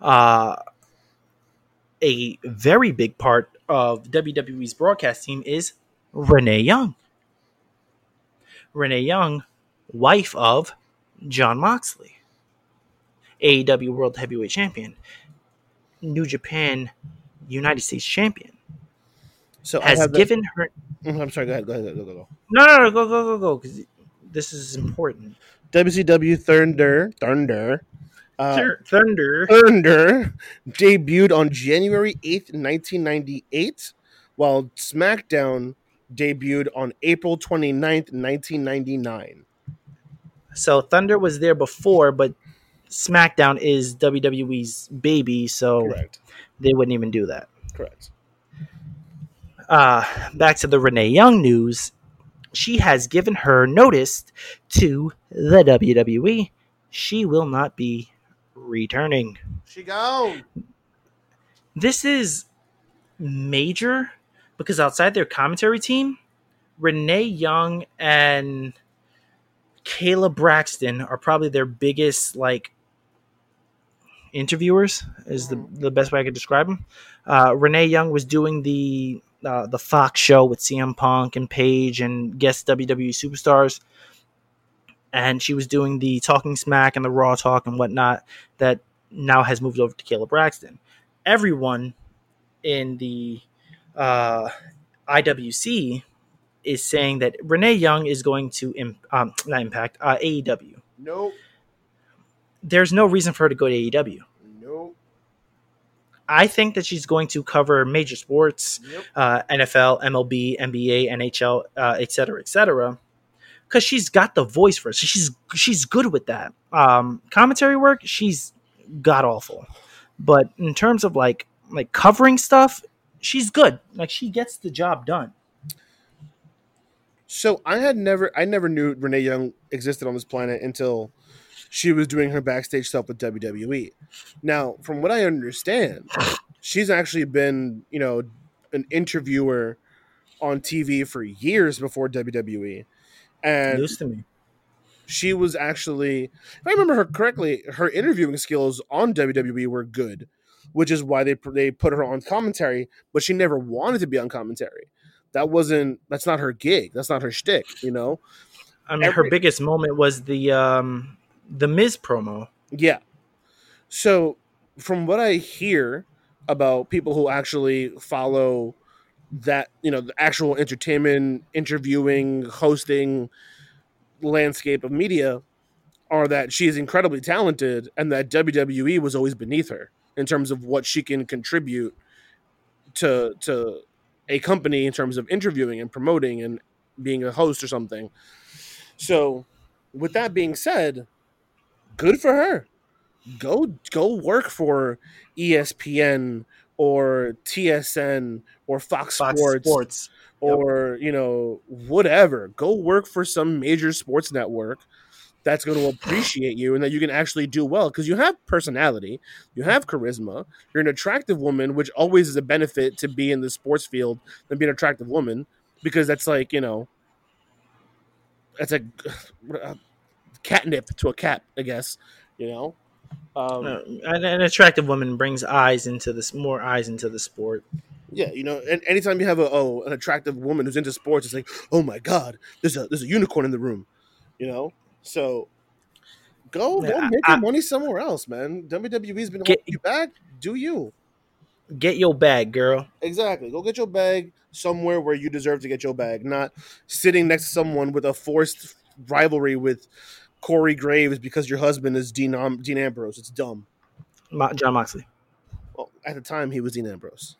uh, a very big part of WWE's broadcast team is Renee Young. Renee Young, wife of Jon Moxley. AEW World Heavyweight Champion, New Japan United States Champion, So I has have the- given her. Mhm, I'm sorry. Go ahead. Go ahead. Go, go, go. No, no, no, go, go, go, go, because this is important. WCW Thunder Thunder uh, Thunder. Thunder debuted on January 8th, 1998, while SmackDown debuted on April 29th, 1999. So Thunder was there before, but SmackDown is WWE's baby, so Correct. they wouldn't even do that. Correct. uh, back to the Renee Young news. She has given her notice to the WWE. She will not be returning. She gone. This is major because outside their commentary team, Renee Young and Kayla Braxton are probably their biggest like interviewers is the, the best way I could describe them. Uh, Renee Young was doing the uh, the Fox show with CM Punk and Paige and guest WWE superstars, and she was doing the Talking Smack and the Raw Talk and whatnot. That now has moved over to Kayla Braxton. Everyone in the uh, IWC is saying that Renee Young is going to im- um, not impact uh, AEW. Nope. There's no reason for her to go to AEW. Nope. I think that she's going to cover major sports, Yep. uh, NFL, MLB, NBA, NHL, uh, etc. cetera, et cetera, because she's got the voice for it. So she's she's good with that. Um, commentary work, she's god awful, but in terms of like like covering stuff, she's good. Like she gets the job done. So I had never, I never knew Renee Young existed on this planet until she was doing her backstage stuff with WWE. Now, from what I understand, she's actually been, you know, an interviewer on TV for years before WWE, and News to me. she was actually, if I remember her correctly, her interviewing skills on WWE were good, which is why they they put her on commentary. But she never wanted to be on commentary. That wasn't. That's not her gig. That's not her shtick. You know. I mean, her biggest moment was the um, the Miz promo. Yeah. So, from what I hear about people who actually follow that, you know, the actual entertainment, interviewing, hosting landscape of media, are that she is incredibly talented and that WWE was always beneath her in terms of what she can contribute to to a company in terms of interviewing and promoting and being a host or something. So, with that being said, good for her. Go go work for ESPN or TSN or Fox, Fox Sports, Sports. or you know whatever. Go work for some major sports network that's going to appreciate you and that you can actually do well because you have personality, you have charisma, you're an attractive woman, which always is a benefit to be in the sports field than be an attractive woman because that's like you know that's a, a uh, catnip to a cat, I guess. You know, um, Uh, an, an attractive woman brings eyes into this more eyes into the sport. yeah, you know. And anytime you have a oh an attractive woman who's into sports, it's like oh my god, there's a there's a unicorn in the room. You know, so go go Yeah, make I- your money somewhere else, man. WWE's been Get- you back. Do you Get your bag, girl. exactly? Go get your bag somewhere where you deserve to get your bag, not sitting next to someone with a forced rivalry with Corey Graves because your husband is Dean Am- Dean Ambrose. It's dumb. Mo- Jon Moxley. Well, at the time he was Dean Ambrose.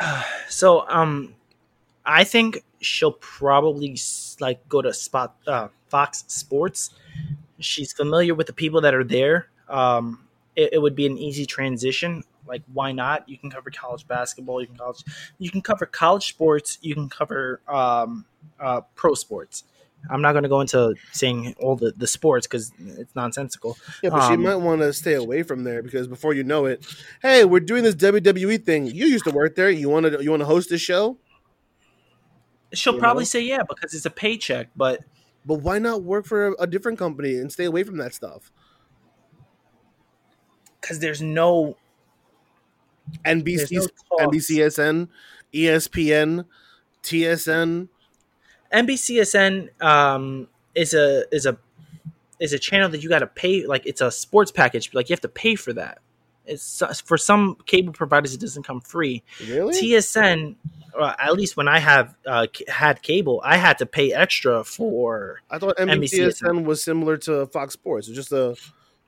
So, um, I think she'll probably like go to spot uh, Fox Sports. She's familiar with the people that are there. Um, it, it would be an easy transition. Like, why not? You can cover college basketball. You can college. You can cover college sports. You can cover um, uh, pro sports. I'm not going to go into saying all the, the sports because it's nonsensical. Yeah, but she Um, might want to stay away from there because before you know it, hey, we're doing this WWE thing. You used to work there. You want to you want to host this show? She'll You probably know? say yeah because it's a paycheck, but But why not work for a, a different company and stay away from that stuff? because there's no NBC, There's no. NBCSN, ESPN, TSN. NBCSN um, is a is a is a channel that you got to pay. Like it's a sports package. Like you have to pay for that. It's for some cable providers it doesn't come free. Really? TSN, uh, at least when I have uh, c- had cable, I had to pay extra for I thought NBC NBCSN was similar to Fox Sports. It's just a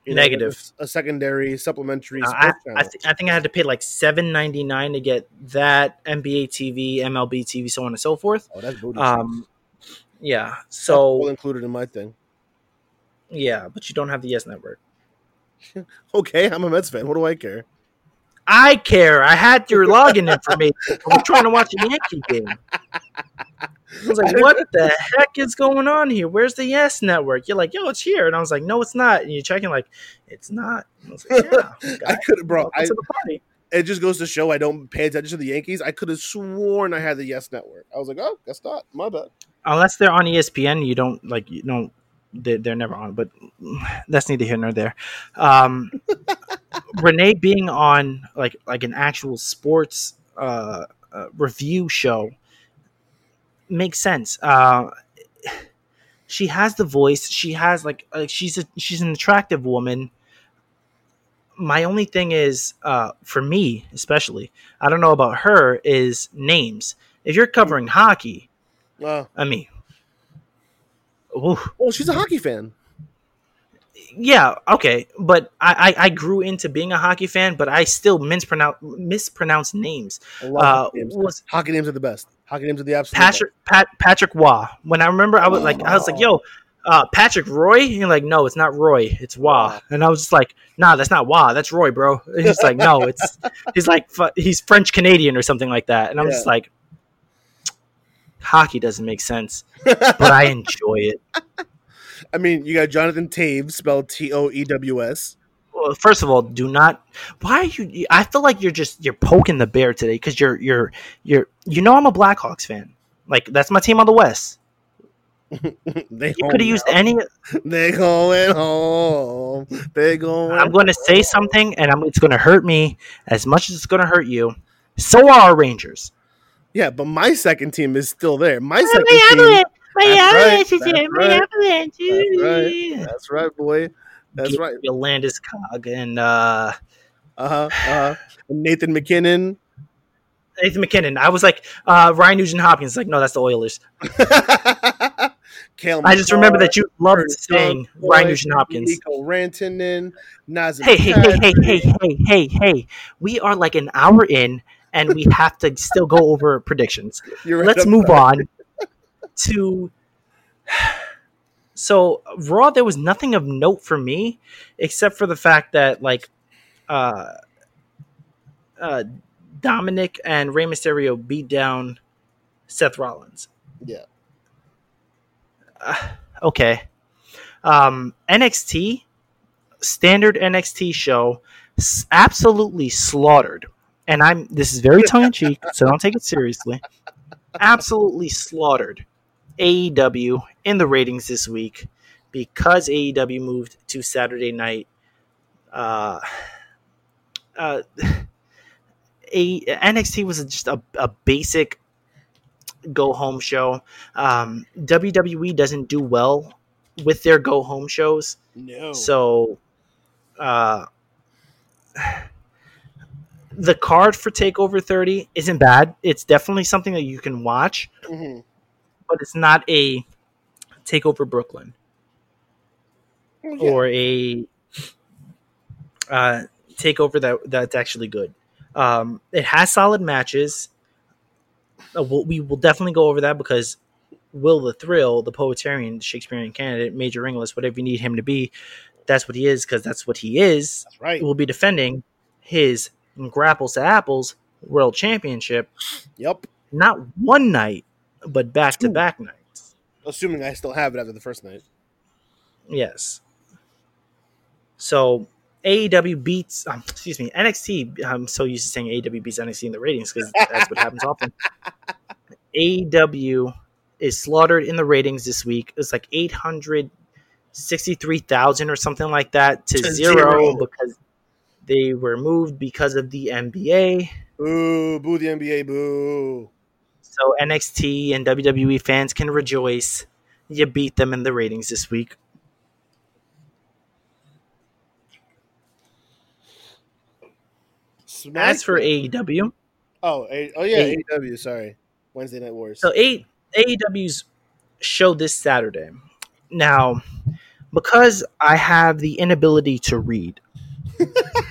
you Negative. a, a secondary supplementary Uh, sports I, channel. I, th- I think I had to pay like seven ninety nine to get that NBA TV, MLB TV, so on and so forth. oh, that's booty. Um, yeah. That's all So included in my thing. yeah, but you don't have the Yes Network. Okay, I'm a Mets fan. What do I care? I care. I had your login information. I was trying to watch a Yankee game. I was like, what the heck is going on here? Where's the Yes Network? You're like, yo, it's here. And I was like, no, it's not. And you're checking, like, it's not. I was like, yeah. I could, bro. welcome I, to the party. it just goes to show I don't pay attention to the Yankees. I could have sworn I had the Yes Network. I was like, oh, guess not. My bad. Unless they're on ESPN, you don't, like, you don't, they're, they're never on. But that's neither here nor there. Um, Renee being on, like, like an actual sports uh, uh, review show makes sense. Uh, she has the voice. She has like like she's a she's an attractive woman. My only thing is, uh, for me especially, I don't know about her. Is names. If you're covering hockey, Uh, I mean, ooh, well, she's a hockey fan. yeah, okay, but I, I I grew into being a hockey fan, but I still mispronounce mispronounce names. Uh, hockey names. was Hockey names are the best. Hockey names are the absolute Patrick Pat Patrick Waugh. When I remember, I was like, I was like, yo, uh, Patrick Roy. And you're like, no, it's not Roy, it's. Waugh. And I was just like, nah, that's not Waugh, that's Roy, bro. And he's like, no, it's he's like he's French Canadian or something like that. And I'm just like, hockey doesn't make sense, but I enjoy it. I mean, you got Jonathan Toews, spelled T O E W S. Well, first of all, do not. Why are you? I feel like you're just you're poking the bear today because you're you're you're you know I'm a Blackhawks fan. Like that's my team on the West. They You could have used any. They going home. They going. I'm going to say something, and I'm, it's going to hurt me as much as it's going to hurt you. So are our Rangers. Yeah, but my second team is still there. My second team. my That's right, Avalanche is that's here, my right, Avalanche. That's right. That's right, boy. That's Get right. your Landeskog and uh, Uh huh. Uh huh. Nathan MacKinnon. Nathan MacKinnon. I was like uh, Ryan Nugent Hopkins. Like, no, that's the Oilers. Kale I just remember that you loved Curtis saying Dunn, Ryan Nugent Hopkins. Nico Rantanen. Nazem hey, hey, hey, hey, hey, hey, hey, hey. We are like an hour in and we have to still go over predictions. Right Let's move on to. So, Raw, there was nothing of note for me except for the fact that, like, uh, uh, Dominic and Rey Mysterio beat down Seth Rollins. Yeah. okay. Um, NXT, standard NXT show, s- absolutely slaughtered. And I'm this is very tongue in cheek, so don't take it seriously. Absolutely slaughtered AEW in the ratings this week because AEW moved to Saturday night. Uh, uh, a NXT was just a, a basic go home show. Um, WWE doesn't do well with their go home shows, No. so uh, the card for Takeover 30 isn't bad. It's definitely something that you can watch, Mhm. but it's not a Takeover Brooklyn yeah. or a uh, takeover that that's actually good. Um, it has solid matches. Uh, we'll, we will definitely go over that because Will the Thrill, the Poetarian, Shakespearean candidate, Major Ringless, whatever you need him to be, that's what he is because that's what he is. That's right. Will be defending his And grapples to Apples World Championship, Yep. not one night, but back to back nights. Assuming I still have it after the first night. Yes. So AEW beats, um, excuse me, NXT. I'm so used to saying AEW beats NXT in the ratings because that's what happens often. AEW is slaughtered in the ratings this week. It's like 863,000 or something like that to, To zero, zero. because they were moved because of the NBA. Boo, boo the NBA, boo. So NXT and WWE fans can rejoice. You beat them in the ratings this week. Smack? As for AEW. Oh, A- oh yeah, A- AEW, sorry. Wednesday Night Wars. So A- AEW's show this Saturday. Now, because I have the inability to read,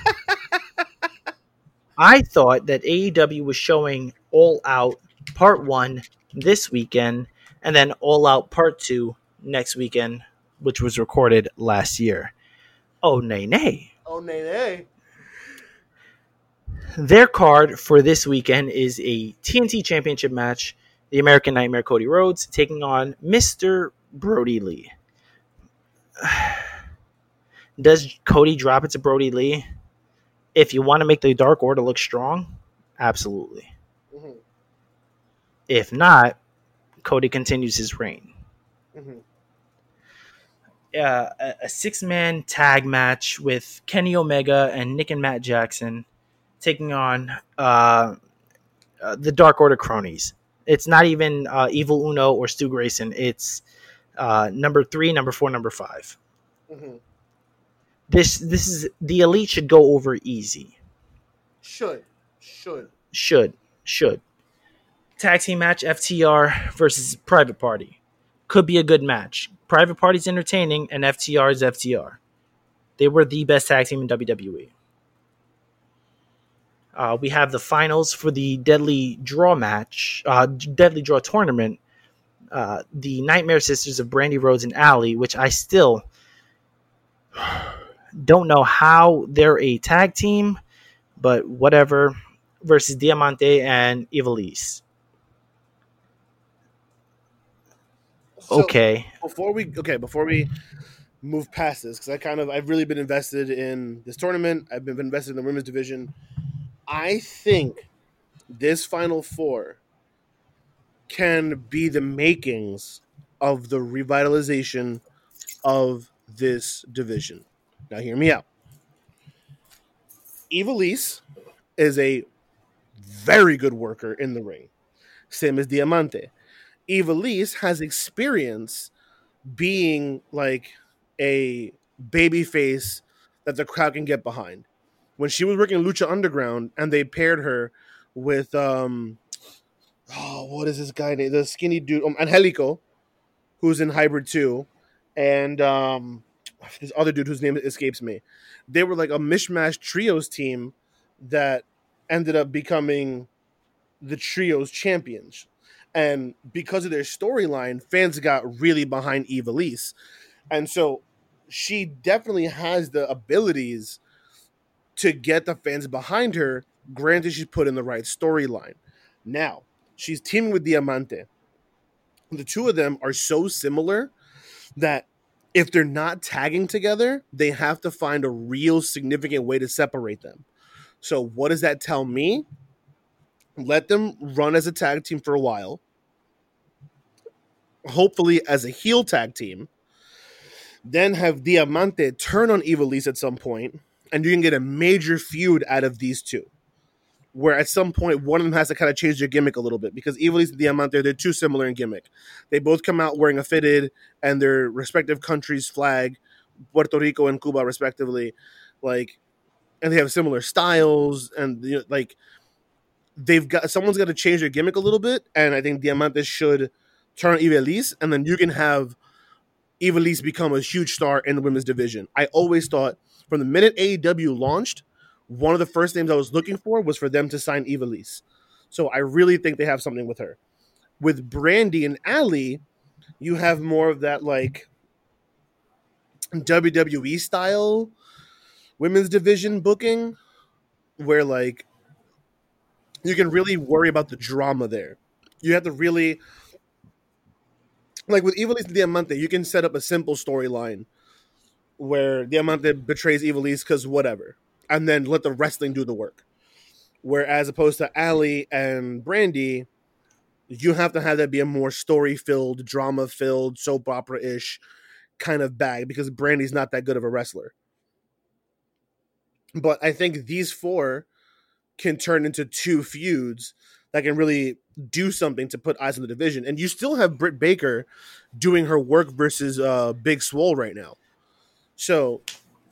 I thought that AEW was showing All Out Part One this weekend, and then All Out Part Two next weekend, which was recorded last year. Oh nay nay. Oh nay nay. Their card for this weekend is a TNT Championship match. The American Nightmare Cody Rhodes taking on Mr. Brodie Lee. Does Cody drop it to Brodie Lee? If you want to make the Dark Order look strong, absolutely. Mm-hmm. If not, Cody continues his reign. Mm-hmm. Uh, a, a six man tag match with Kenny Omega and Nick and Matt Jackson taking on uh, uh, the Dark Order cronies. It's not even uh, Evil Uno or Stu Grayson. It's uh, number three, number four, number 5 mm-hmm. This this is the elite should go over easy. Should should should should tag team match FTR versus Private Party could be a good match. Private Party's entertaining, and FTR is FTR. They were the best tag team in WWE. Uh, we have the finals for the Deadly Draw match, uh, Deadly Draw tournament. Uh, the Nightmare Sisters of Brandy Rhodes and Allie, which I still don't know how they're a tag team, but whatever. Versus Diamante and Ivelisse. So okay. Before we okay, before we move past this, because I kind of I've really been invested in this tournament. I've been invested in the women's division. I think this Final Four can be the makings of the revitalization of this division. Now, hear me out. Ivelisse is a very good worker in the ring, same as Diamante. Ivelisse has experience being like a baby face that the crowd can get behind. When she was working Lucha Underground and they paired her with um oh what is this guy name? The skinny dude um, Angelico, who's in Hybrid 2, and um this other dude whose name escapes me. They were like a mishmash trios team that ended up becoming the trios champions. And because of their storyline, fans got really behind Ivelisse. And so she definitely has the abilities to get the fans behind her. Granted, she's put in the right storyline. Now, she's teaming with Diamante. The two of them are so similar that if they're not tagging together, they have to find a real significant way to separate them. So, what does that tell me? Let them run as a tag team for a while, hopefully, as a heel tag team. Then have Diamante turn on Ivelisse at some point, and you can get a major feud out of these two where at some point one of them has to kind of change their gimmick a little bit because Ivelisse and Diamante they're too similar in gimmick. They both come out wearing a fitted and their respective countries' flag, Puerto Rico and Cuba respectively, like, and they have similar styles and you know, like they've got someone's got to change their gimmick a little bit, and I think Diamante should turn Ivelisse, and then you can have Ivelisse become a huge star in the women's division. I always thought from the minute AEW launched one of the first names I was looking for was for them to sign Ivelisse. So I really think they have something with her. With Brandy and Allie, you have more of that like WWE style women's division booking where like you can really worry about the drama there. You have to really like with Ivelisse and Diamante, you can set up a simple storyline where Diamante betrays Ivelisse because whatever and then let the wrestling do the work. Whereas opposed to Allie and Brandy, you have to have that be a more story filled, drama filled, soap opera ish kind of bag because Brandy's not that good of a wrestler. But I think these four can turn into two feuds that can really do something to put eyes on the division. And you still have Britt Baker doing her work versus uh, Big Swole right now. So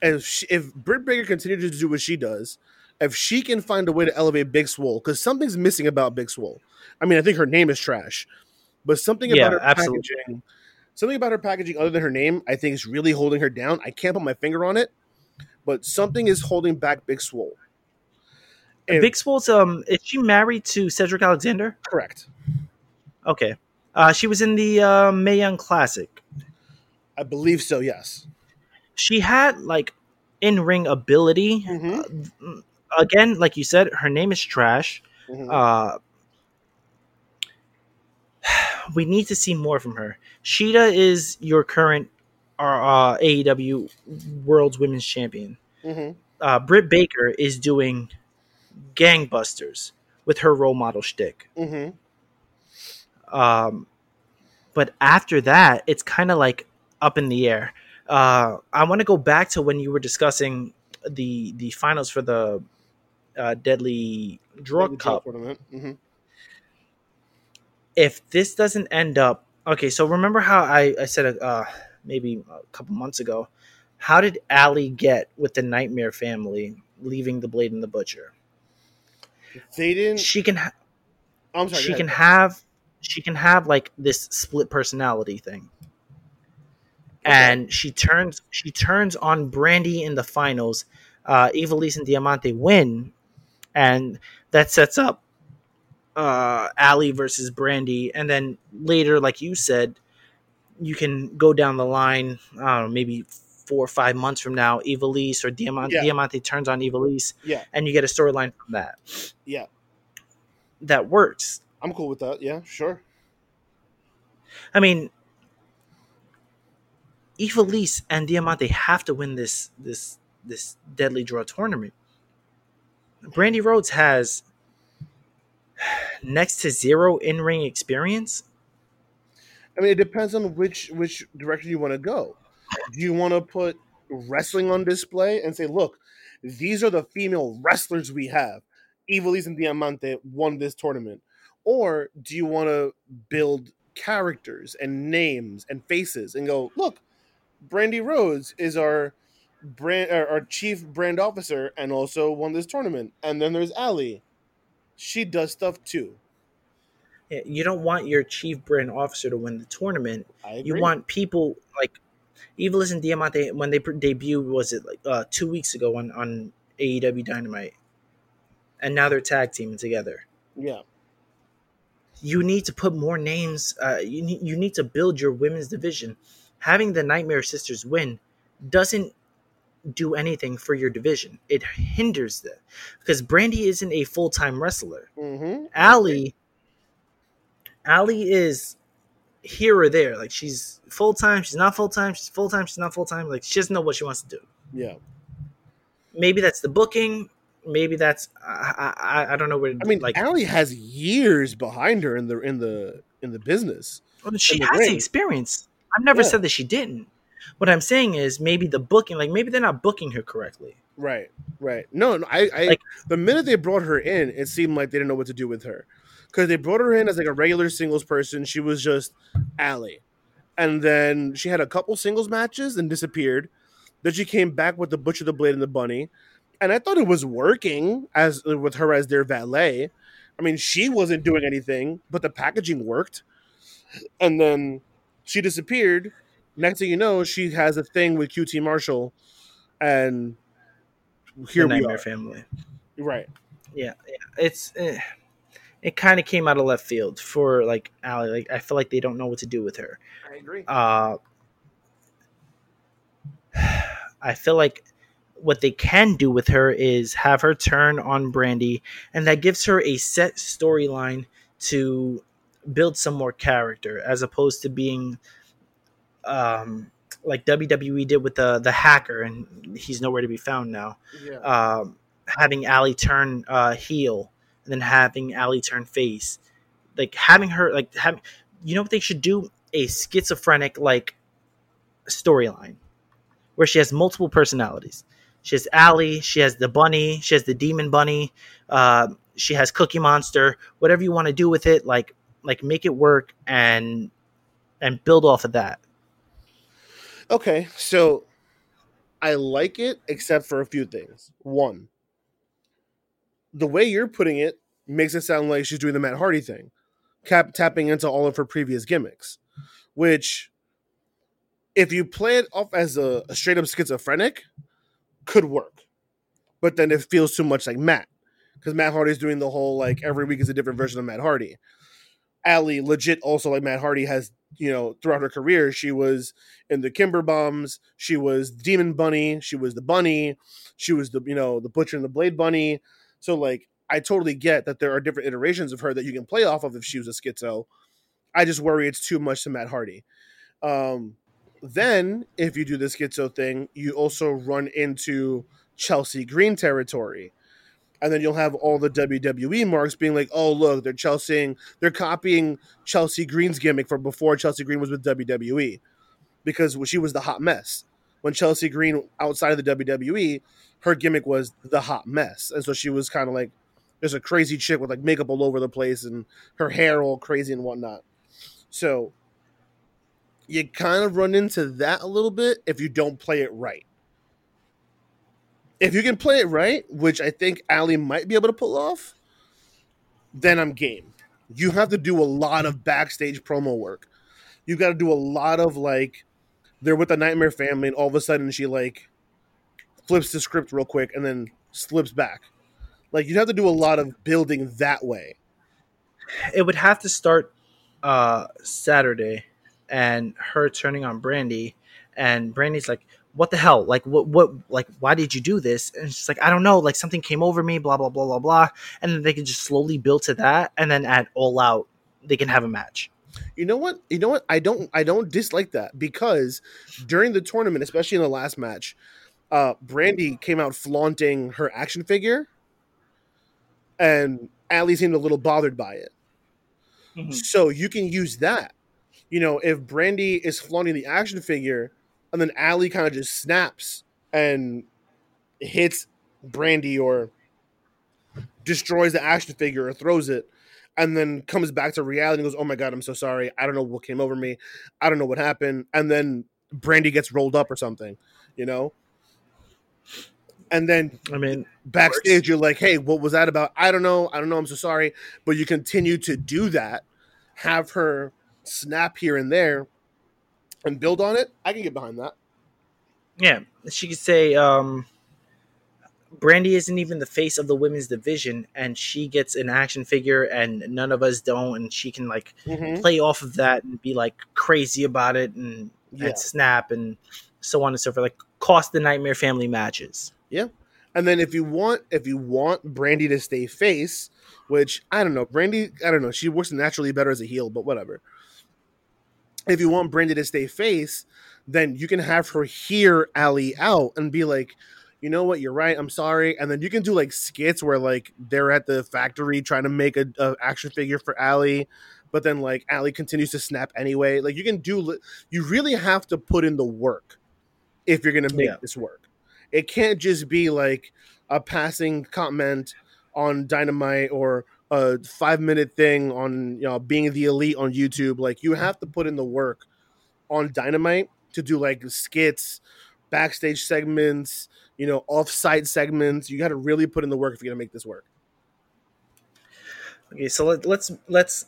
if she, if Britt Baker continues to do what she does, if she can find a way to elevate Big Swole, because something's missing about Big Swole. I mean, I think her name is trash, but something Yeah, about her absolutely. packaging, something about her packaging other than her name, I think is really holding her down. I can't put my finger on it, but something is holding back Big Swole. If- Big Swole's um is she married to Cedric Alexander? Correct. Okay. Uh, she was in the uh, Mae Young Classic. I believe so. Yes. She had like in ring ability. Mm-hmm. Again, like you said, her name is trash. Mhm. Uh, we need to see more from her. Shida is your current uh, uh, AEW World's Women's Champion. Mhm. Uh, Britt Baker is doing gangbusters with her role model shtick. Mhm. Um, but after that, it's kind of like up in the air. Uh, I want to go back to when you were discussing the the finals for the uh, Deadly Drug Maybe Cup. tournament. Mhm. If this doesn't end up okay, so remember how I I said uh, maybe a couple months ago, how did Allie get with the Nightmare family leaving the Blade and the Butcher? They didn't. She can ha- I'm sorry. she can have she can have like this split personality thing and she turns she turns on brandy in the finals uh Ivelisse and diamante win and that sets up uh Allie versus brandy and then later like you said you can go down the line i don't know maybe four or five months from now Ivelisse or diamante Yeah. diamante turns on Ivelisse, Yeah. and you get a storyline from that Yeah. that works I'm cool with that. Yeah. Sure. I mean, Ivelisse and Diamante have to win this this this deadly draw tournament. Brandy Rhodes has next to zero in ring experience. I mean, it depends on which which direction you want to go. Do you want to put wrestling on display and say, "Look, these are the female wrestlers we have. Ivelisse and Diamante won this tournament," or do you want to build characters and names and faces and go, "Look, Brandy Rhodes is our brand, our our chief brand officer, and also won this tournament." And then there's Allie. She does stuff too. Yeah, You don't want your chief brand officer to win the tournament. You want people like Ivelisse and Diamante when they debuted. Was it like uh, two weeks ago on on AEW Dynamite? And now they're tag teaming together. yeah. you need to put more names. Uh, you need you need to build your women's division. Having the Nightmare Sisters win doesn't do anything for your division. It hinders them because Brandy isn't a full time wrestler. Mm-hmm. Allie, Allie is here or there. Like she's full time. She's not full time. She's full time. She's not full time. Like she doesn't know what she wants to do. Yeah. Maybe that's the booking. Maybe that's I I, I don't know where. I mean, like Allie has years behind her in the in the in the business. she the has ring. the experience. I've never Yeah. said that she didn't. What I'm saying is maybe the booking, like maybe they're not booking her correctly. Right, right. No, no I, I Like- the minute they brought her in, it seemed like they didn't know what to do with her because they brought her in as like a regular singles person. She was just Allie, and then she had a couple singles matches and disappeared. Then she came back with the Butcher, the Blade, and the Bunny, and I thought it was working as with her as their valet. I mean, she wasn't doing anything, but the packaging worked. And then she disappeared. Next thing you know, she has a thing with QT Marshall, and here the we Nightmare are. Family. Right. Yeah, yeah. It's eh, it kind of came out of left field for like Allie. Like I feel like they don't know what to do with her. I agree. Uh, I feel like what they can do with her is have her turn on Brandy, and that gives her a set storyline to build some more character, as opposed to being um, like WWE did with the the hacker, and he's nowhere to be found now. Yeah. Um, having Allie turn uh, heel, and then having Allie turn face, like having her like having, you know what they should do? A schizophrenic like storyline where she has multiple personalities. She has Allie, she has the bunny, she has the demon bunny, uh, she has Cookie Monster. Whatever you want to do with it, like like make it work and and build off of that. Okay, so I like it except for a few things. One, the way you're putting it makes it sound like she's doing the Matt Hardy thing, cap tapping into all of her previous gimmicks, which if you play it off as a, a straight up schizophrenic, could work. But then it feels too much like Matt. Because Matt Hardy's doing the whole like every week is a different version of Matt Hardy. Allie, legit, also like Matt Hardy has, you know, throughout her career, she was in the Kimber Bombs, she was Demon Bunny, she was the Bunny, she was the, you know, the Butcher and the Blade Bunny. So like, I totally get that there are different iterations of her that you can play off of if she was a schizo. I just worry it's too much to Matt Hardy. Um, then, if you do the schizo thing, you also run into Chelsea Green territory and then you'll have all the WWE marks being like, "Oh, look, they're Chelsea, they're copying Chelsea Green's gimmick from before Chelsea Green was with WWE, because she was the hot mess. When Chelsea Green outside of the WWE, her gimmick was the hot mess, and so she was kind of like there's a crazy chick with like makeup all over the place and her hair all crazy and whatnot. So you kind of run into that a little bit if you don't play it right if you can play it right, which I think Allie might be able to pull off, then I'm game. You have to do a lot of backstage promo work. You've got to do a lot of like, they're with the Nightmare family, and all of a sudden she like flips the script real quick and then slips back. Like you'd have to do a lot of building that way. It would have to start uh Saturday and her turning on Brandi and Brandi's like, what the hell? Like, what, what, like, why did you do this? And it's like, I don't know. Like, something came over me, blah, blah, blah, blah, blah. And then they can just slowly build to that. And then at all out, they can have a match. You know what? You know what? I don't, I don't dislike that because during the tournament, especially in the last match, uh, Brandi came out flaunting her action figure, and Allie seemed a little bothered by it. Mm-hmm. So you can use that. You know, if Brandi is flaunting the action figure, and then Allie kind of just snaps and hits Brandi or destroys the action figure or throws it and then comes back to reality and goes, "Oh my god, I'm so sorry. I don't know what came over me. I don't know what happened." And then Brandi gets rolled up or something, you know? And then I mean, backstage you're like, "Hey, what was that about? I don't know. I don't know. I'm so sorry." But you continue to do that, have her snap here and there and build on it, I can get behind that. Yeah, she could say, um, Brandi isn't even the face of the women's division, and she gets an action figure, and none of us don't, and she can like mm-hmm. play off of that and be like crazy about it, and, yeah. and snap, and so on and so forth. Like cost the Nightmare Family matches. Yeah, and then if you want, if you want Brandi to stay face, which I don't know, Brandi, I don't know, she works naturally better as a heel, but whatever if you want Brandi to stay face, then you can have her hear Allie out and be like, you know what, you're right, I'm sorry. And then you can do like skits where like they're at the factory trying to make a, a action figure for Allie, but then like Allie continues to snap anyway. Like you can do, you really have to put in the work if you're gonna make yeah. this work. It can't just be like a passing comment on Dynamite or a five minute thing on you know being the elite on YouTube. Like you have to put in the work on Dynamite to do like skits, backstage segments, you know, off-site segments. You got to really put in the work if you're gonna make this work. Okay, so let, let's let's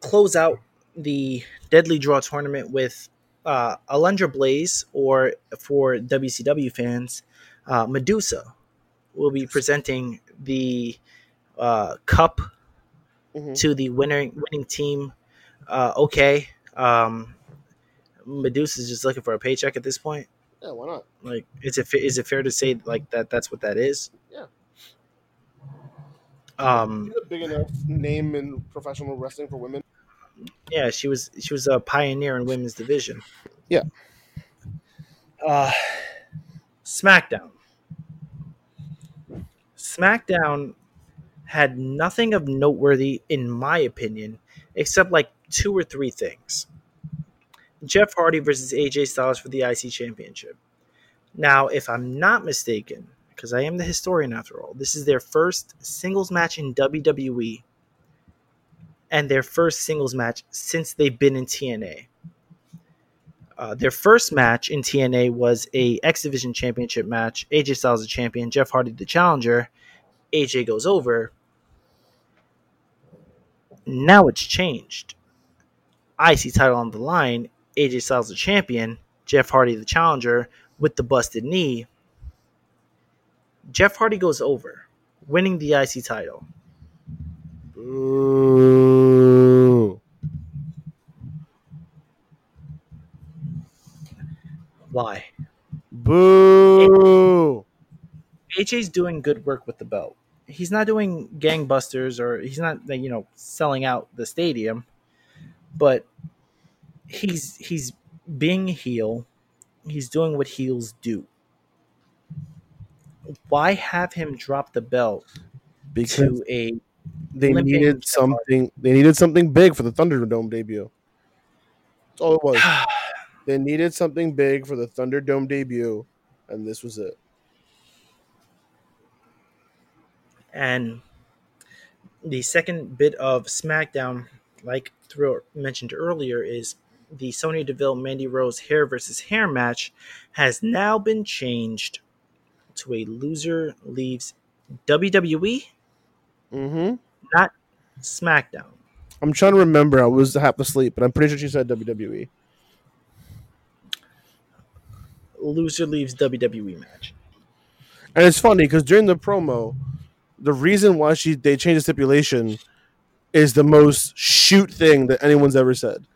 close out the Deadly Draw tournament with uh, Alundra Blaze, or for WCW fans, uh, Medusa will be presenting the uh, Cup mm-hmm. to the winning winning team. Uh, okay, um, Medusa's just looking for a paycheck at this point. Yeah, why not? Like, is it is it fair to say like that? That's what that is. Yeah. Um, a big enough name in professional wrestling for women. Yeah, she was she was a pioneer in women's division. Yeah. Uh, SmackDown. SmackDown had nothing of noteworthy, in my opinion, except like two or three things. Jeff Hardy versus AJ Styles for the IC Championship. Now, if I'm not mistaken, because I am the historian after all, this is their first singles match in WWE and their first singles match since they've been in TNA. Uh, their first match in TNA was a X Division Championship match. AJ Styles the champion, Jeff Hardy the challenger, AJ goes over. Now it's changed. IC title on the line. AJ Styles the champion. Jeff Hardy the challenger with the busted knee. Jeff Hardy goes over, winning the IC title. Boo. Why? Boo. AJ's doing good work with the belt. He's not doing gangbusters or he's not you know selling out the stadium, but he's he's being a heel. He's doing what heels do. Why have him drop the belt Because to a they needed something. They needed something big for the Thunderdome debut. That's all it was. they needed something big for the Thunderdome debut, and this was it. And the second bit of SmackDown, like Thrill mentioned earlier, is the Sonya Deville Mandy Rose hair versus hair match has now been changed to a loser leaves WWE, Mm-hmm. not SmackDown. I'm trying to remember. I was half asleep, but I'm pretty sure she said. WWE. Loser leaves WWE match. And it's funny because during the promo, the reason why she they changed the stipulation is the most shoot thing that anyone's ever said.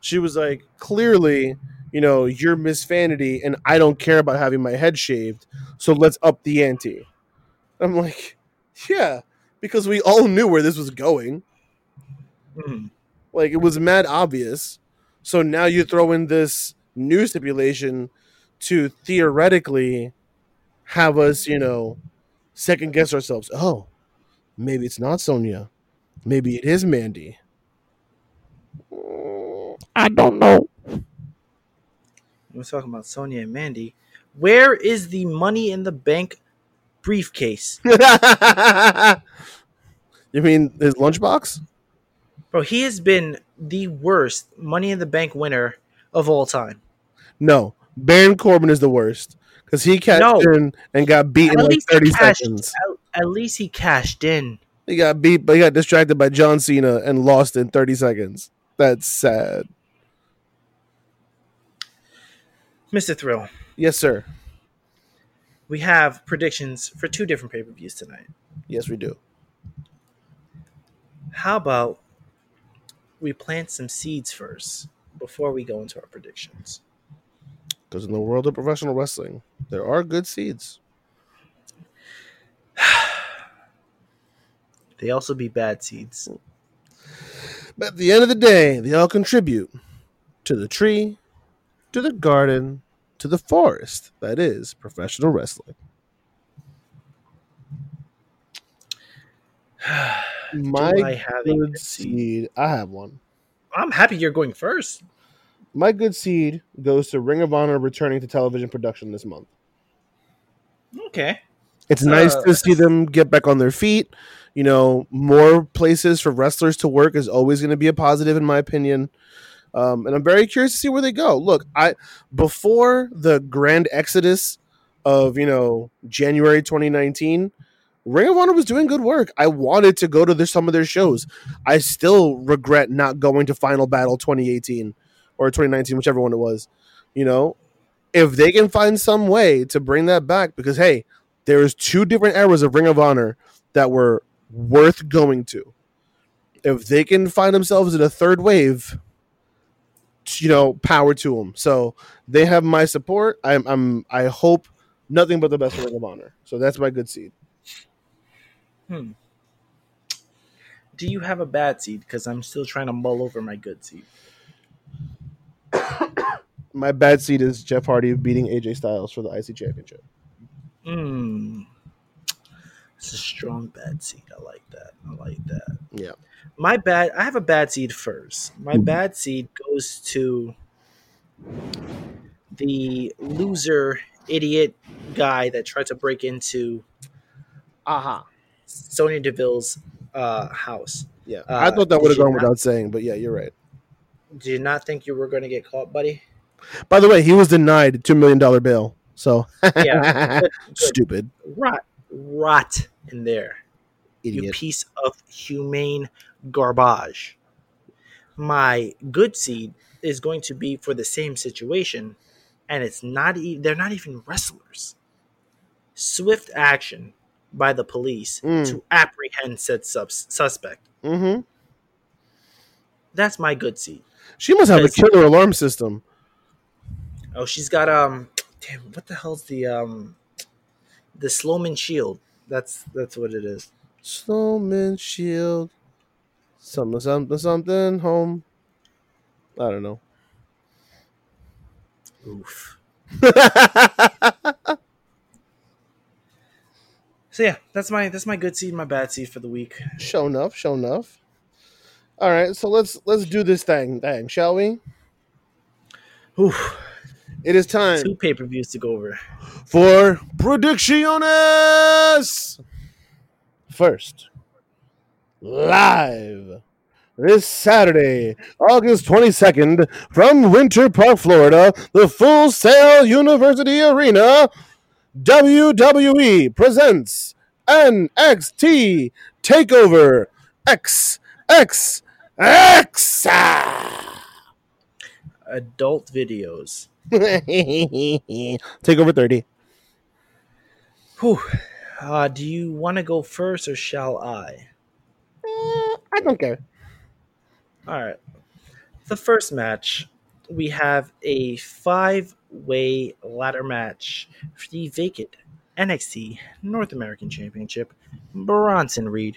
She was like, clearly, you know, you're Miss Vanity, and I don't care about having my head shaved, so let's up the ante. I'm like, yeah, because we all knew where this was going. Mhm. Like it was mad obvious. So now you throw in this new stipulation to theoretically have us, you know, second guess ourselves. Oh, maybe it's not Sonya. Maybe it is Mandy. I don't know. We're talking about Sonya and Mandy. Where is the Money in the Bank briefcase? you mean his lunchbox? Bro, he has been the worst Money in the Bank winner of all time. No, Baron Corbin is the worst because he cashed No. in and got beat in At like least he thirty cashed- seconds. At, at least he cashed in. He got beat, but he got distracted by John Cena and lost in 30 seconds. That's sad. Mr. Thrill, Yes, sir. we have predictions for two different pay per views tonight. Yes, we do. How about we plant some seeds first before we go into our predictions? Because in the world of professional wrestling, there are good seeds. They also be bad seeds. But at the end of the day, they all contribute to the tree, to the garden, to the forest that is professional wrestling. My I have good seed, I have one. I'm happy you're going first. My good seed goes to Ring of Honor returning to television production this month. Okay. It's nice Uh, to see them get back on their feet. You know, more places for wrestlers to work is always going to be a positive, in my opinion. Um, and I'm very curious to see where they go. Look, I before the grand exodus of you know January 2019, Ring of Honor was doing good work. I wanted to go to their, some of their shows. I still regret not going to Final Battle 2018 or 2019, whichever one it was. You know, if they can find some way to bring that back, because hey, there's two different eras of Ring of Honor that were worth going to. If they can find themselves in a third wave, you know, power to them. So they have my support. I'm, I'm I hope nothing but the best for Ring of Honor. So that's my good seed. Hmm. Do you have a bad seed? Because I'm still trying to mull over my good seed. My bad seed is Jeff Hardy beating AJ Styles for the IC Championship. Hmm. It's a strong bad seed. I like that. I like that. Yeah. My bad. I have a bad seed first. My bad seed goes to the loser, idiot guy that tried to break into Aha. Sonya Deville's uh, house. Yeah. Uh, I thought that would have gone without saying, but yeah, you're right. Did you not think you were going to get caught, buddy? By the way, he was denied two million dollar bail. So Yeah. Good, good. stupid. Rot, rot in there. You Idiot. piece of humane garbage. My good seed is going to be for the same situation, and it's not. E- they're not even wrestlers. Swift action by the police Mm. to apprehend said subs- suspect. Mm-hmm. That's my good seed. She must have a killer alarm system. Oh, she's got um. Damn, what the hell's the um, the Slomin shield? That's that's what it is. Slomin shield. Something, something, something. Home. I don't know. Oof. So yeah, that's my that's my good seed, my bad seed for the week. show enough. Show enough. All right, so let's let's do this thing, thing, shall we? Oof. It is time Two pay per views to go over. for predicciones. First, live this Saturday, August 22nd, from Winter Park, Florida, the Full Sail University Arena, WWE presents NXT Takeover XXX. Adult videos. Take over 30. Whew. Uh, do you want to go first or shall I? Eh, I don't care. All right. The first match, we have a five way ladder match for the vacant NXT North American Championship. Bronson Reed,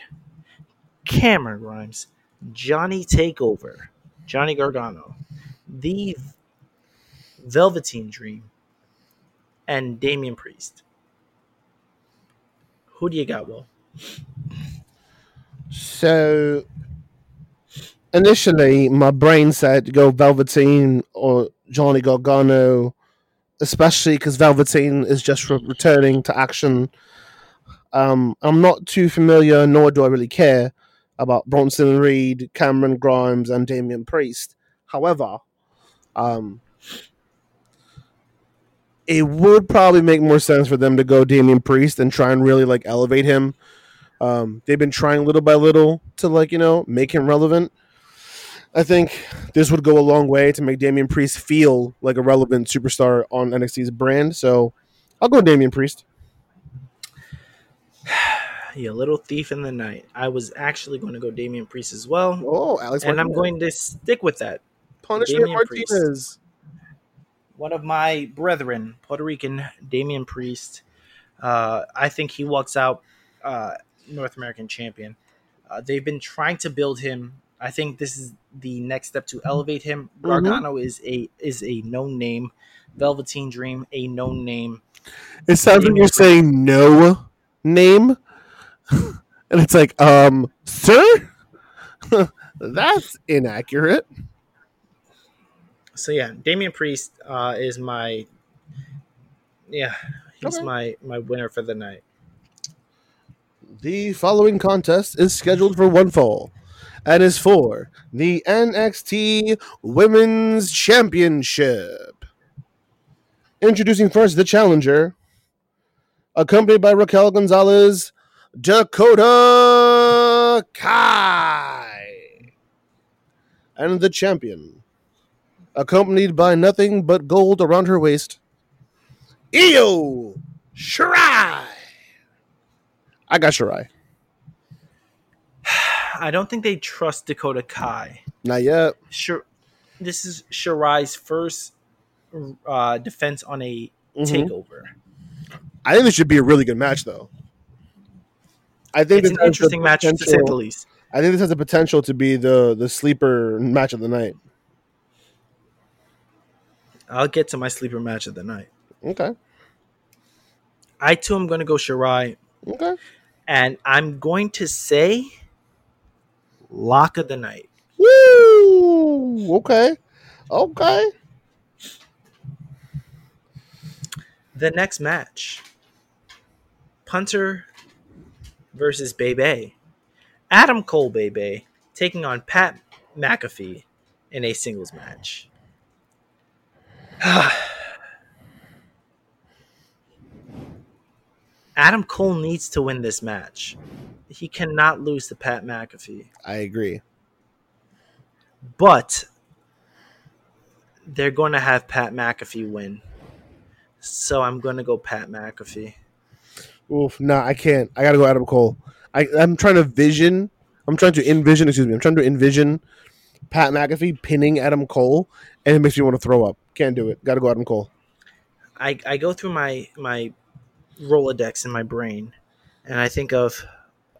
Cameron Grimes, Johnny Takeover, Johnny Gargano, the Velveteen Dream, and Damian Priest. Who do you got, Will? So initially, my brain said go Velveteen or Johnny Gargano, especially because Velveteen is just re- returning to action. Um, I'm not too familiar, nor do I really care about Bronson Reed, Cameron Grimes, and Damian Priest. However, um, it would probably make more sense for them to go Damian Priest and try and really like elevate him um, they've been trying little by little to like you know make him relevant. I think this would go a long way to make Damian Priest feel like a relevant superstar on NXT's brand. So I'll go Damian Priest. You little thief in the night. I was actually going to go Damian Priest as well. Oh, Alex, and I'm going to stick with that. punishment Damian Priest. Martinez. One of my brethren, Puerto Rican Damian Priest. Uh, I think he walks out uh, North American champion. Uh, they've been trying to build him. I think this is the next step to elevate him. Mhm. Is a is a known name. Velveteen Dream, a known name. It sounds like you're Priest. saying no name, and it's like, um, sir, that's inaccurate. So yeah, Damian Priest uh, is my yeah, he's Okay. my my winner for the night. The following contest is scheduled for one fall and is for the NXT Women's Championship. Introducing first the challenger, accompanied by Raquel Gonzalez, Dakota Kai. And the champion, accompanied by nothing but gold around her waist, Io Shirai. I got Shirai. I don't think they trust Dakota Kai. Not yet. Sure, this is Shirai's first uh, defense on a Mhm. takeover. I think this should be a really good match, though. I think It's an interesting match to say the least. I think this has the potential to be the the sleeper match of the night. I'll get to my sleeper match of the night. Okay. I too am going to go Shirai, Okay. and I'm going to say lock of the night. Woo! Okay. Okay. The next match Punter versus Bebe. Adam Cole Bebe taking on Pat McAfee in a singles match. Adam Cole needs to win this match. he cannot lose to Pat McAfee. I agree. But they're going to have Pat McAfee win. So I'm going to go Pat McAfee. Oof, no, nah, I can't. I gotta go Adam Cole. I, I'm trying to vision. I'm trying to envision. Excuse me. I'm trying to envision Pat McAfee pinning Adam Cole, and it makes me want to throw up. Can't do it. Got to go Adam Cole. I, I go through my my Rolodex in my brain, and I think of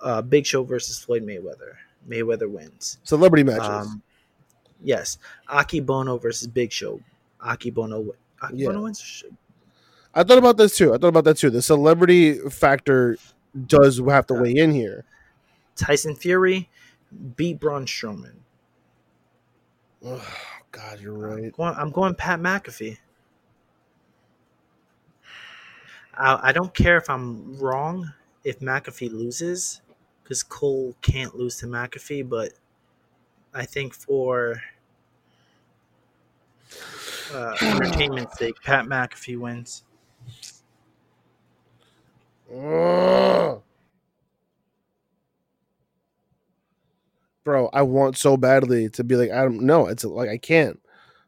uh, Big Show versus Floyd Mayweather. Mayweather wins. Celebrity matches. Um, yes, Akebono versus Big Show. Akebono. Aki Yeah. Bono wins. I thought about this too. I thought about that too. The celebrity factor does have to weigh in here. Tyson Fury beat Braun Strowman. Oh, God, you're I'm right. going, I'm going Pat McAfee. I, I don't care if I'm wrong if McAfee loses, because Cole can't lose to McAfee, but I think for uh, entertainment's sake, Pat McAfee wins. Ugh. Bro, I want so badly to be like Adam. No, it's like I can't.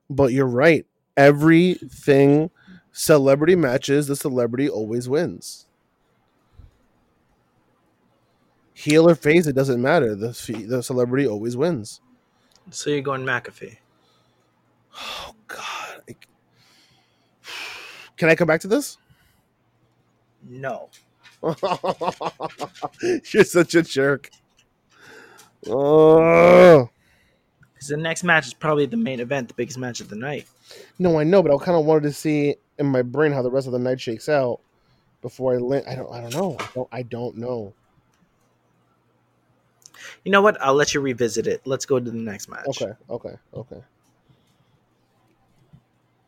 But you're right. Everything celebrity matches, the celebrity always wins. Heel or face, it doesn't matter. The the celebrity always wins. So you're going McAfee. Oh God. Can I come back to this? No. You're such a jerk. Oh Because the next match is probably the main event, the biggest match of the night. no, I know, but I kind of wanted to see in my brain how the rest of the night shakes out before I land. I don't. I don't know. I don't. I don't know. You know what? I'll let you revisit it. Let's go to the next match. Okay. Okay. Okay.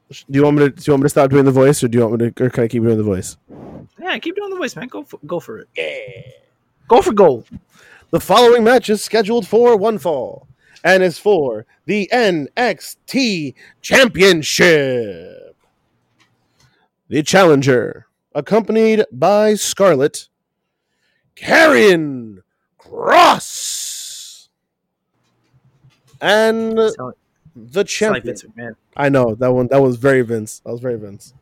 Do you want me to? Do you want me to stop doing the voice, or do you want me to? Or can I keep doing the voice? Yeah, keep doing the voice, man. Go for, go for it. Yeah. Go for gold. The following match is scheduled for one fall and is for the NXT Championship. The challenger, accompanied by Scarlett, Karrion Kross, and Sound, the sound like champion. Vince McMahon. I know that one. That was very Vince. That was very Vince.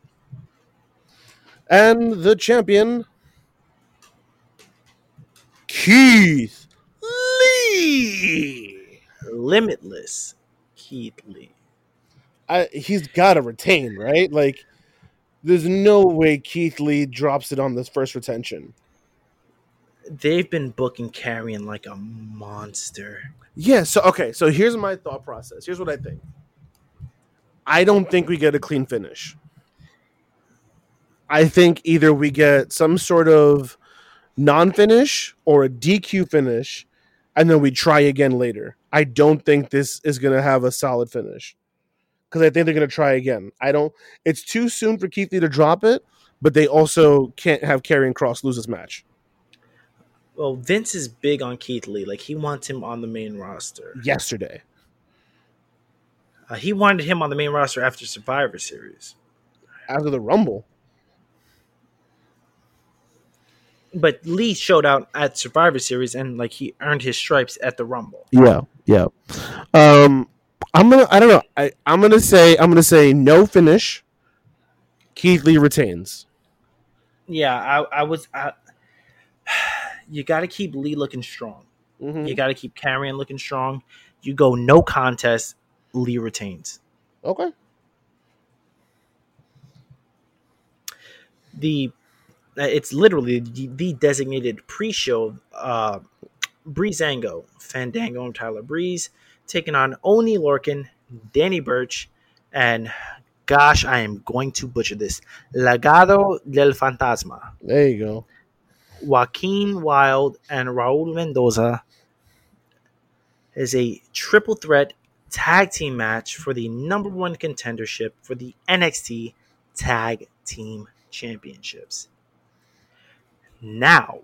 And the champion, Keith Lee. Limitless Keith Lee. I, he's got to retain, right? Like, there's no way Keith Lee drops it on this first retention. They've been booking Karrion like a monster. Yeah. So okay. So here's my thought process. Here's what I think. I don't think we get a clean finish. I think either we get some sort of non-finish or a DQ finish, and then we try again later. I don't think this is going to have a solid finish because I think they're going to try again. I don't. It's too soon for Keith Lee to drop it, but they also can't have Karrion Kross lose this match. Well, Vince is big on Keith Lee. Like he wants him on the main roster. Yesterday, Uh, he wanted him on the main roster after Survivor Series. after the Rumble. But Lee showed out at Survivor Series and like he earned his stripes at the Rumble. Yeah, yeah. Um, I'm gonna. I don't know. I I'm gonna say. I'm gonna say no finish. Keith Lee retains. Yeah, I, I was. I, you got to keep Lee looking strong. Mhm. You got to keep Karrion looking strong. You go no contest. Lee retains. Okay. the uh, it's literally the, designated pre-show uh breezango fandango and tyler breeze taking on oney lorcan danny birch and gosh i am going to butcher this legado del fantasma There you go. joaquin wild and raul mendoza is a triple threat tag team match for the number one contendership for the nxt tag team championships now,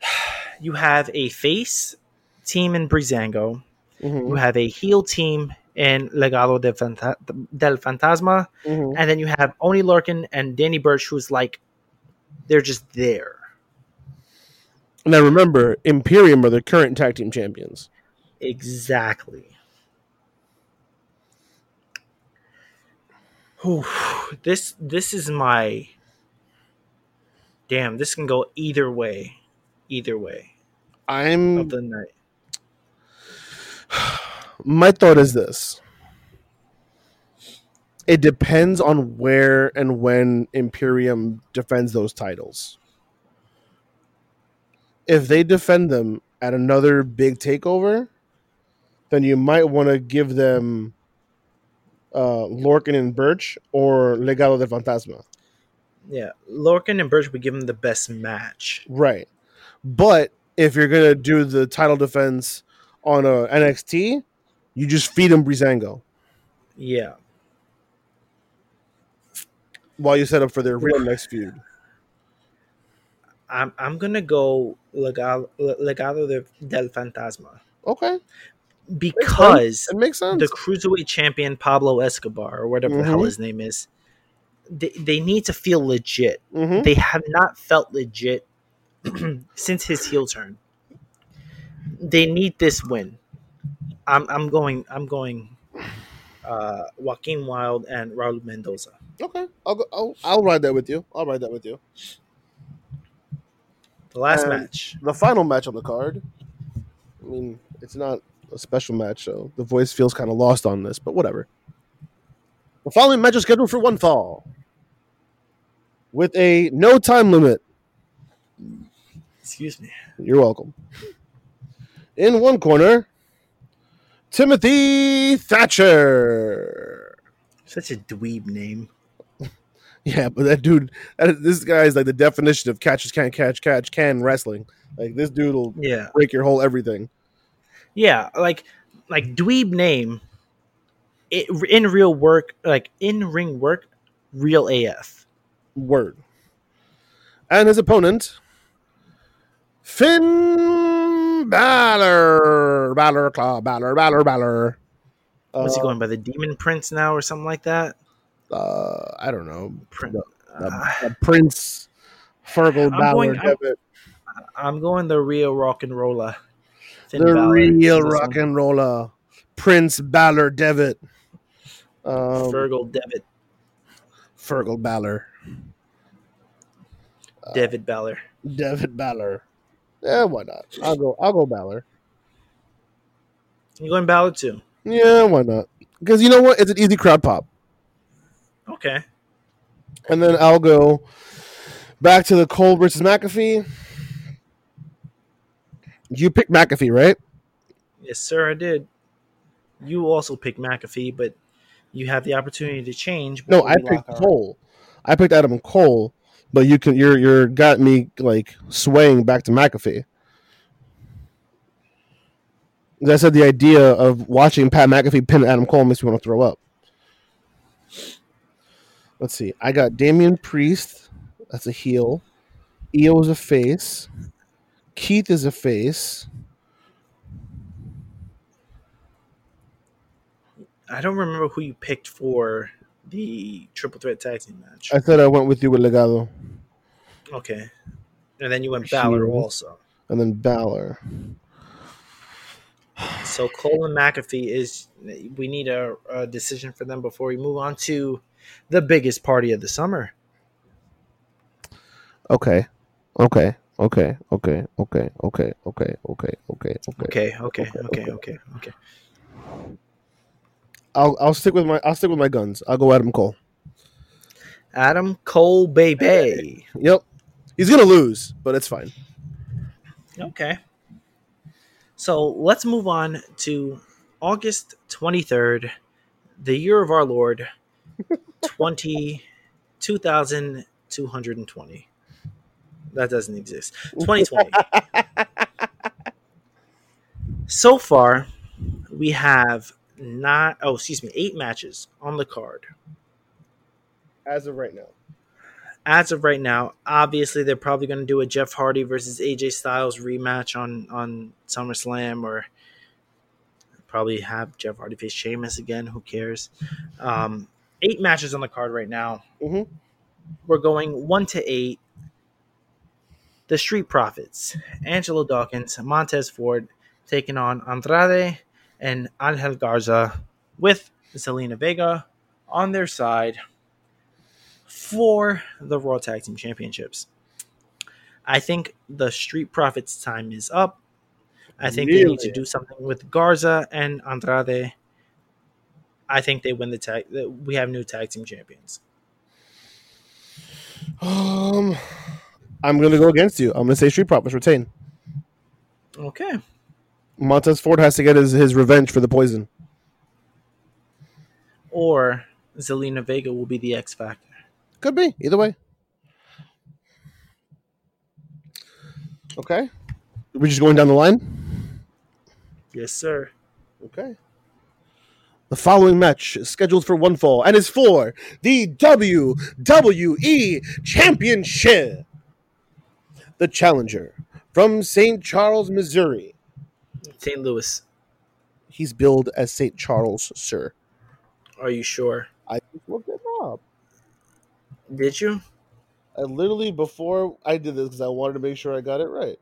you have a face team in Breezango. You Mhm, have a heel team in Legado de Fanta- del Fantasma. mhm. And then you have Oney Lorcan and Danny Birch, who's like, they're just there. Now remember, Imperium are the current tag team champions. Exactly. Whew. This this is my damn. This can go either way, either way I'm of the night. my thought is this. It depends on where and when Imperium defends those titles. If they defend them at another big takeover, then you might want to give them uh, Lorcan and Birch or Legado del Fantasma. Yeah, Lorcan and Birch would give them the best match. Right. But if you're gonna do the title defense on a NXT, you just feed him Breezango Yeah, while you set up for their real next feud. I'm I'm gonna go Legado, Legado del Fantasma Okay, because it makes sense. the cruiserweight champion Pablo Escobar or whatever the hell Mhm. his name is, they, they need to feel legit. hmm They have not felt legit since his heel turn. They need this win. I'm I'm going I'm going uh Joaquin Wild and Raul Mendoza. Okay, I'll, go, I'll I'll ride that with you. I'll ride that with you. The last Um, match. The final match on the card. I mean, it's not a special match, so the voice feels kind of lost on this, but whatever. The following match is scheduled for one fall, with a no time limit. Excuse me. You're welcome. In one corner, Timothy Thatcher. Such a dweeb name. Yeah, but that dude, that, this guy is like the definition of catch as can catch, catch can wrestling. Like this dude will Yeah. break your whole everything. Yeah, like like dweeb name. It, in real work, like in ring work, real AF. Word. And his opponent, Finn Balor. Balor, Claw, Balor, Balor, Balor. Was he Uh, going by the Demon Prince now or something like that? Uh, I don't know. Prin- The, the- uh, the Prince, Fergal, Balor, going- I'm- I'm going the real rock and roller. Finn the Balor. real rock and roller, Prince Balor, Devitt. Um, Fergal Devitt, Fergal Balor, David Balor. Devitt Balor. Yeah, why not? I'll go. I'll go Balor. You going Balor too? Yeah, why not? Because you know what? It's an easy crowd pop. Okay. And then I'll go back to the Cole versus McAfee. You picked McAfee, right? Yes, sir, I did. You also picked McAfee, but you have the opportunity to change. No, I picked our- Cole. I picked Adam Cole, but you can you're you're got me like swaying back to McAfee. As I said, the idea of watching Pat McAfee pin Adam Cole makes me want to throw up. Let's see. I got Damian Priest. That's a heel. Io is a face. Keith is a face. I don't remember who you picked for the triple threat tag team match. I thought I went with you with Legado. Okay. And then you went Balor also. And then Balor. So Cole and McAfee is we need a, a decision for them before we move on to the biggest party of the summer. Okay. Okay. Okay. Okay. Okay. Okay. Okay. Okay. Okay. Okay. Okay, okay, Okay, okay, okay. I'll I'll stick with my I'll stick with my guns. I'll go Adam Cole. Adam Cole, baby. Yep. He's gonna lose, but it's fine. Okay. So let's move on to August 23rd, the year of our Lord, 20, 2220. That doesn't exist. 2020. so far, we have not, oh, excuse me, eight matches on the card. As of right now. as of right now, obviously they're probably going to do a Jeff Hardy versus AJ Styles rematch on on SummerSlam, or probably have Jeff Hardy face Sheamus again. Who cares? Um, eight matches on the card right now. Mhm. We're going one to eight. The Street Profits, Angelo Dawkins, Montez Ford, taking on Andrade and Angel Garza with Zelina Vega on their side for the Raw Tag Team Championships. I think the Street Profits time is up. I think they need to do something with Garza and Andrade. I think they win the tag. We have new tag team champions. Um, I'm gonna go against you. I'm gonna say Street Profits retain. Okay. Montez Ford has to get his, his revenge for the poison. Or Zelina Vega will be the X Factor. Could be either way. Okay, we're just going down the line. Yes, sir. Okay. The following match is scheduled for one fall and is for the WWE Championship. The challenger from St. Charles, Missouri. St. Louis. He's billed as St. Charles, sir. Are you sure? I looked it up. Did you? I literally before I did this because I wanted to make sure I got it right.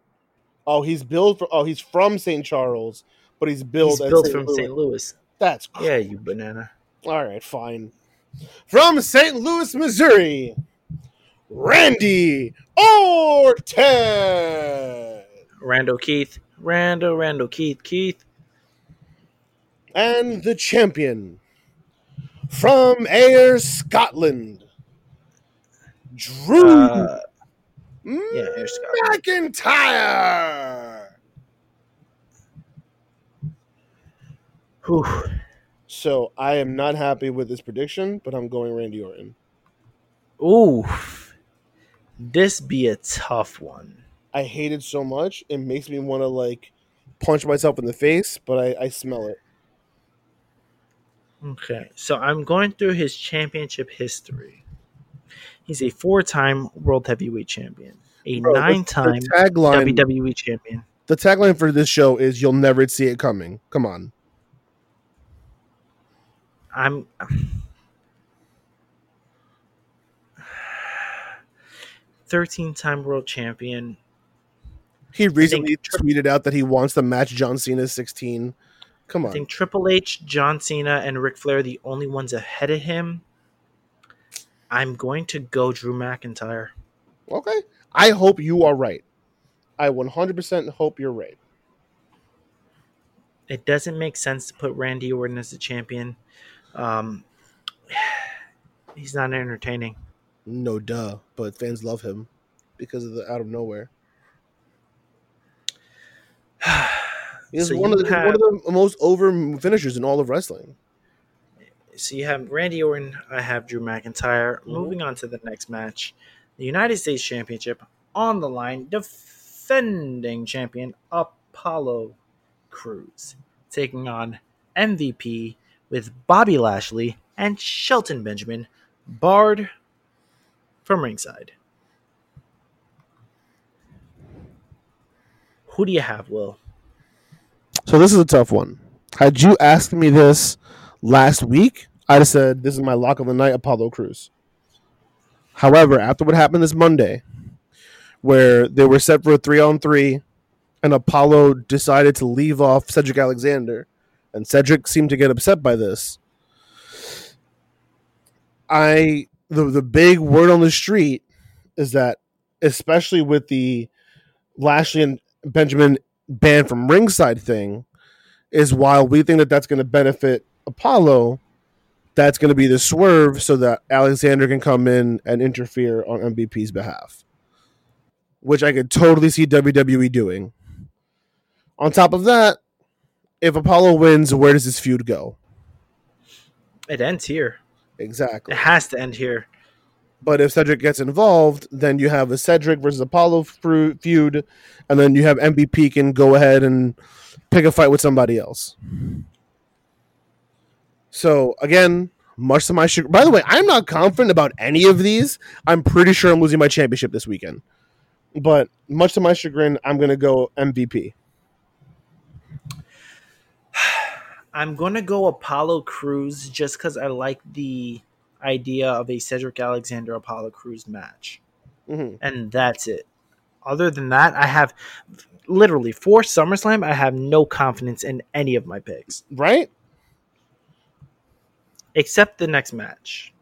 Oh, he's billed for. Oh, he's from St. Charles, but he's billed He's St. from Louis. St. Louis. That's cr- Yeah, you banana. all right. Fine. From St. Louis, Missouri, Randy Orton Randall Keith. Randall, Randall Keith. Keith. and the champion from Ayr, Scotland, Drew Uh, yeah, Ayr, Scotland. McIntyre. whew. So I am not happy with this prediction, but I'm going Randy Orton. Ooh. This be a tough one. I hate it so much. It makes me want to like punch myself in the face, but I, I smell it. Okay, so I'm going through his championship history. He's a four-time world heavyweight champion, a Bro, nine-time tagline. WWE champion. the tagline for this show is "You'll never see it coming." Come on, I'm. Thirteen-time world champion. he recently tweeted out that he wants to match John Cena's 16. Come on. I think Triple H, John Cena, and Ric Flair are the only ones ahead of him. I'm going to go Drew McIntyre. okay. I hope you are right. I 100% hope you're right. It doesn't make sense to put Randy Orton as the champion. Um, he's not entertaining. No duh, but fans love him because of the out of nowhere. He's So one, of the, have- one of the most over finishers in all of wrestling. So you have Randy Orton. I have Drew McIntyre. Mhm. Moving on to the next match, the United States Championship on the line. Defending champion Apollo Crews taking on MVP with Bobby Lashley and Shelton Benjamin barred from ringside. Who do you have, Will? So this is a tough one. Had you asked me this last week, I'd have said this is my lock of the night, Apollo Crews. However, after what happened this Monday, where they were set for a three on three, and Apollo decided to leave off Cedric Alexander, and Cedric seemed to get upset by this. I the the big word on the street is that, especially with the Lashley and Benjamin banned from ringside thing, is while we think that that's going to benefit Apollo, that's going to be the swerve so that Alexander can come in and interfere on MVP's behalf, which I could totally see WWE doing. On top of that, if Apollo wins, where does this feud go? It ends here. Exactly. It has to end here. But if Cedric gets involved, then you have a Cedric versus Apollo feud, and then you have MVP can go ahead and pick a fight with somebody else. So again, much to my chagrin. By the way, I'm not confident about any of these. I'm pretty sure I'm losing my championship this weekend. But much to my chagrin, I'm going to go MVP. I'm gonna go Apollo Crews just because I like the idea of a Cedric Alexander Apollo Crews match, hmm and that's it. other than that, I have literally for SummerSlam, I have no confidence in any of my picks Right? except the next match.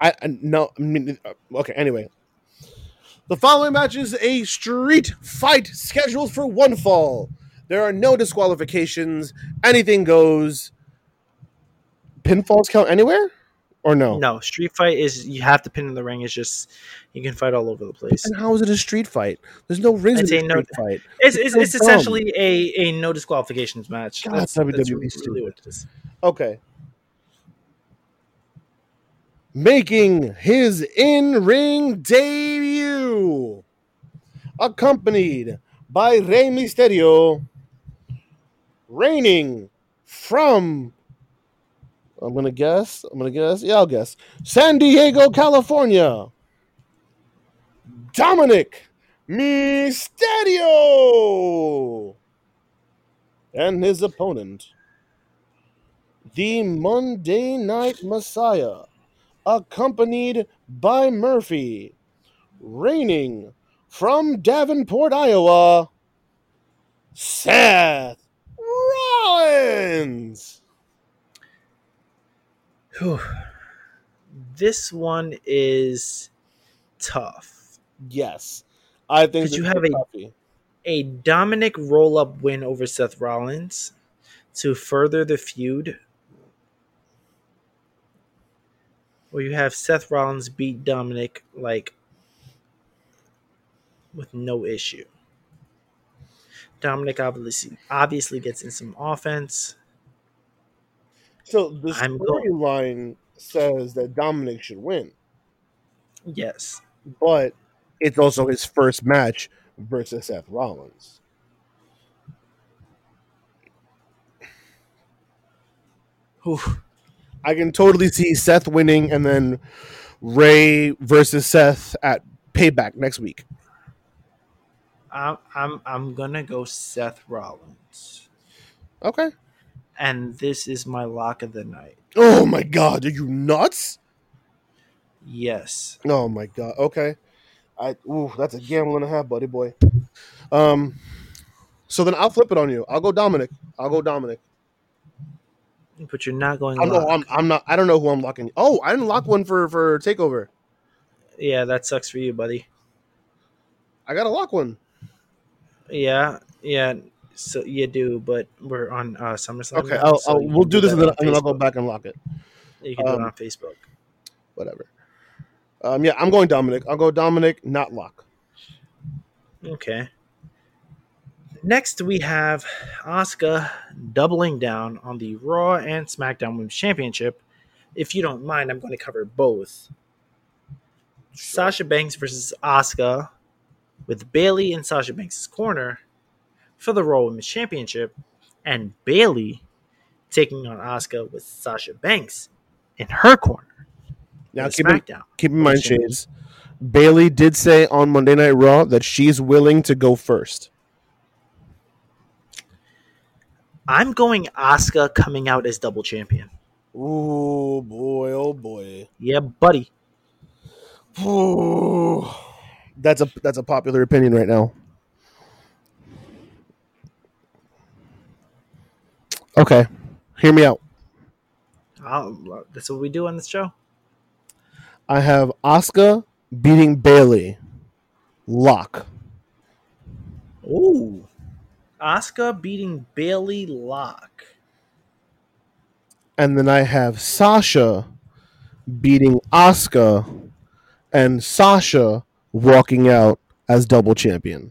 I, I no. I mean, uh, okay. Anyway, the following match is a street fight scheduled for one fall. There are no disqualifications. Anything goes. Pinfalls count anywhere, or no? No, street fight is you have to pin in the ring. It's just you can fight all over the place. And how is it a street fight? There's no rings in I'd a say no- fight. It's it's, so it's essentially a, a no disqualifications match. God, That's, WWE that's is really stupid. what it is. Okay. Making his in ring debut, accompanied by Rey Mysterio, reigning from, I'm to guess, I'm to guess, yeah, I'll guess, San Diego, California, Dominic Mysterio, and his opponent the Monday Night Messiah, accompanied by Murphy, reigning from Davenport, Iowa, Seth Whew. This one is tough. Yes, I think you have a-. A Dominic roll up win over Seth Rollins to further the feud. Where you have Seth Rollins beat Dominic like with no issue. Dominic obviously obviously gets in some offense. So the storyline says that Dominic should win, Yes. but it's also his first match versus Seth Rollins. Oof. I can totally see Seth winning and then Rey versus Seth at Payback next week. I'm I'm I'm gonna go Seth Rollins. Okay. And this is my lock of the night. Oh my god, are you nuts? Yes. Oh my god. Okay. I ooh, that's a gamble and a half, buddy boy. Um so then I'll flip it on you. I'll go Dominic. I'll go Dominic. But you're not going I'm, no. I'm, I'm not I don't know who I'm locking. Oh, I didn't lock one for for takeover. Yeah, that sucks for you, buddy. I got to lock one. Yeah, yeah. So you do, but we're on uh, SummerSlam. Okay, now, I'll, so I'll we'll can do this and then, and then I'll go back and lock it. You can do um, it on Facebook. Whatever. Um yeah, I'm going Dominic. I'll go Dominic, not lock. Okay. Next, we have Asuka doubling down on the Raw and SmackDown Women's Championship. If you don't mind, I'm going to cover both. Sasha Banks versus Asuka, with Bayley in Sasha Banks' corner for the Raw Women's Championship, and Bayley taking on Asuka with Sasha Banks in her corner. Now keep in, keep in mind. Shades. Bayley did say on Monday Night Raw that she's willing to go first. I'm going Asuka coming out as double champion. Oh boy, oh boy. Yeah, buddy. Ooh. That's a that's a popular opinion right now. Okay, hear me out. I'll, that's what we do on this show. I have Asuka beating Bayley. Lock. Ooh. Asuka beating Bayley Lock. And then I have Sasha beating Asuka and Sasha walking out as double champion.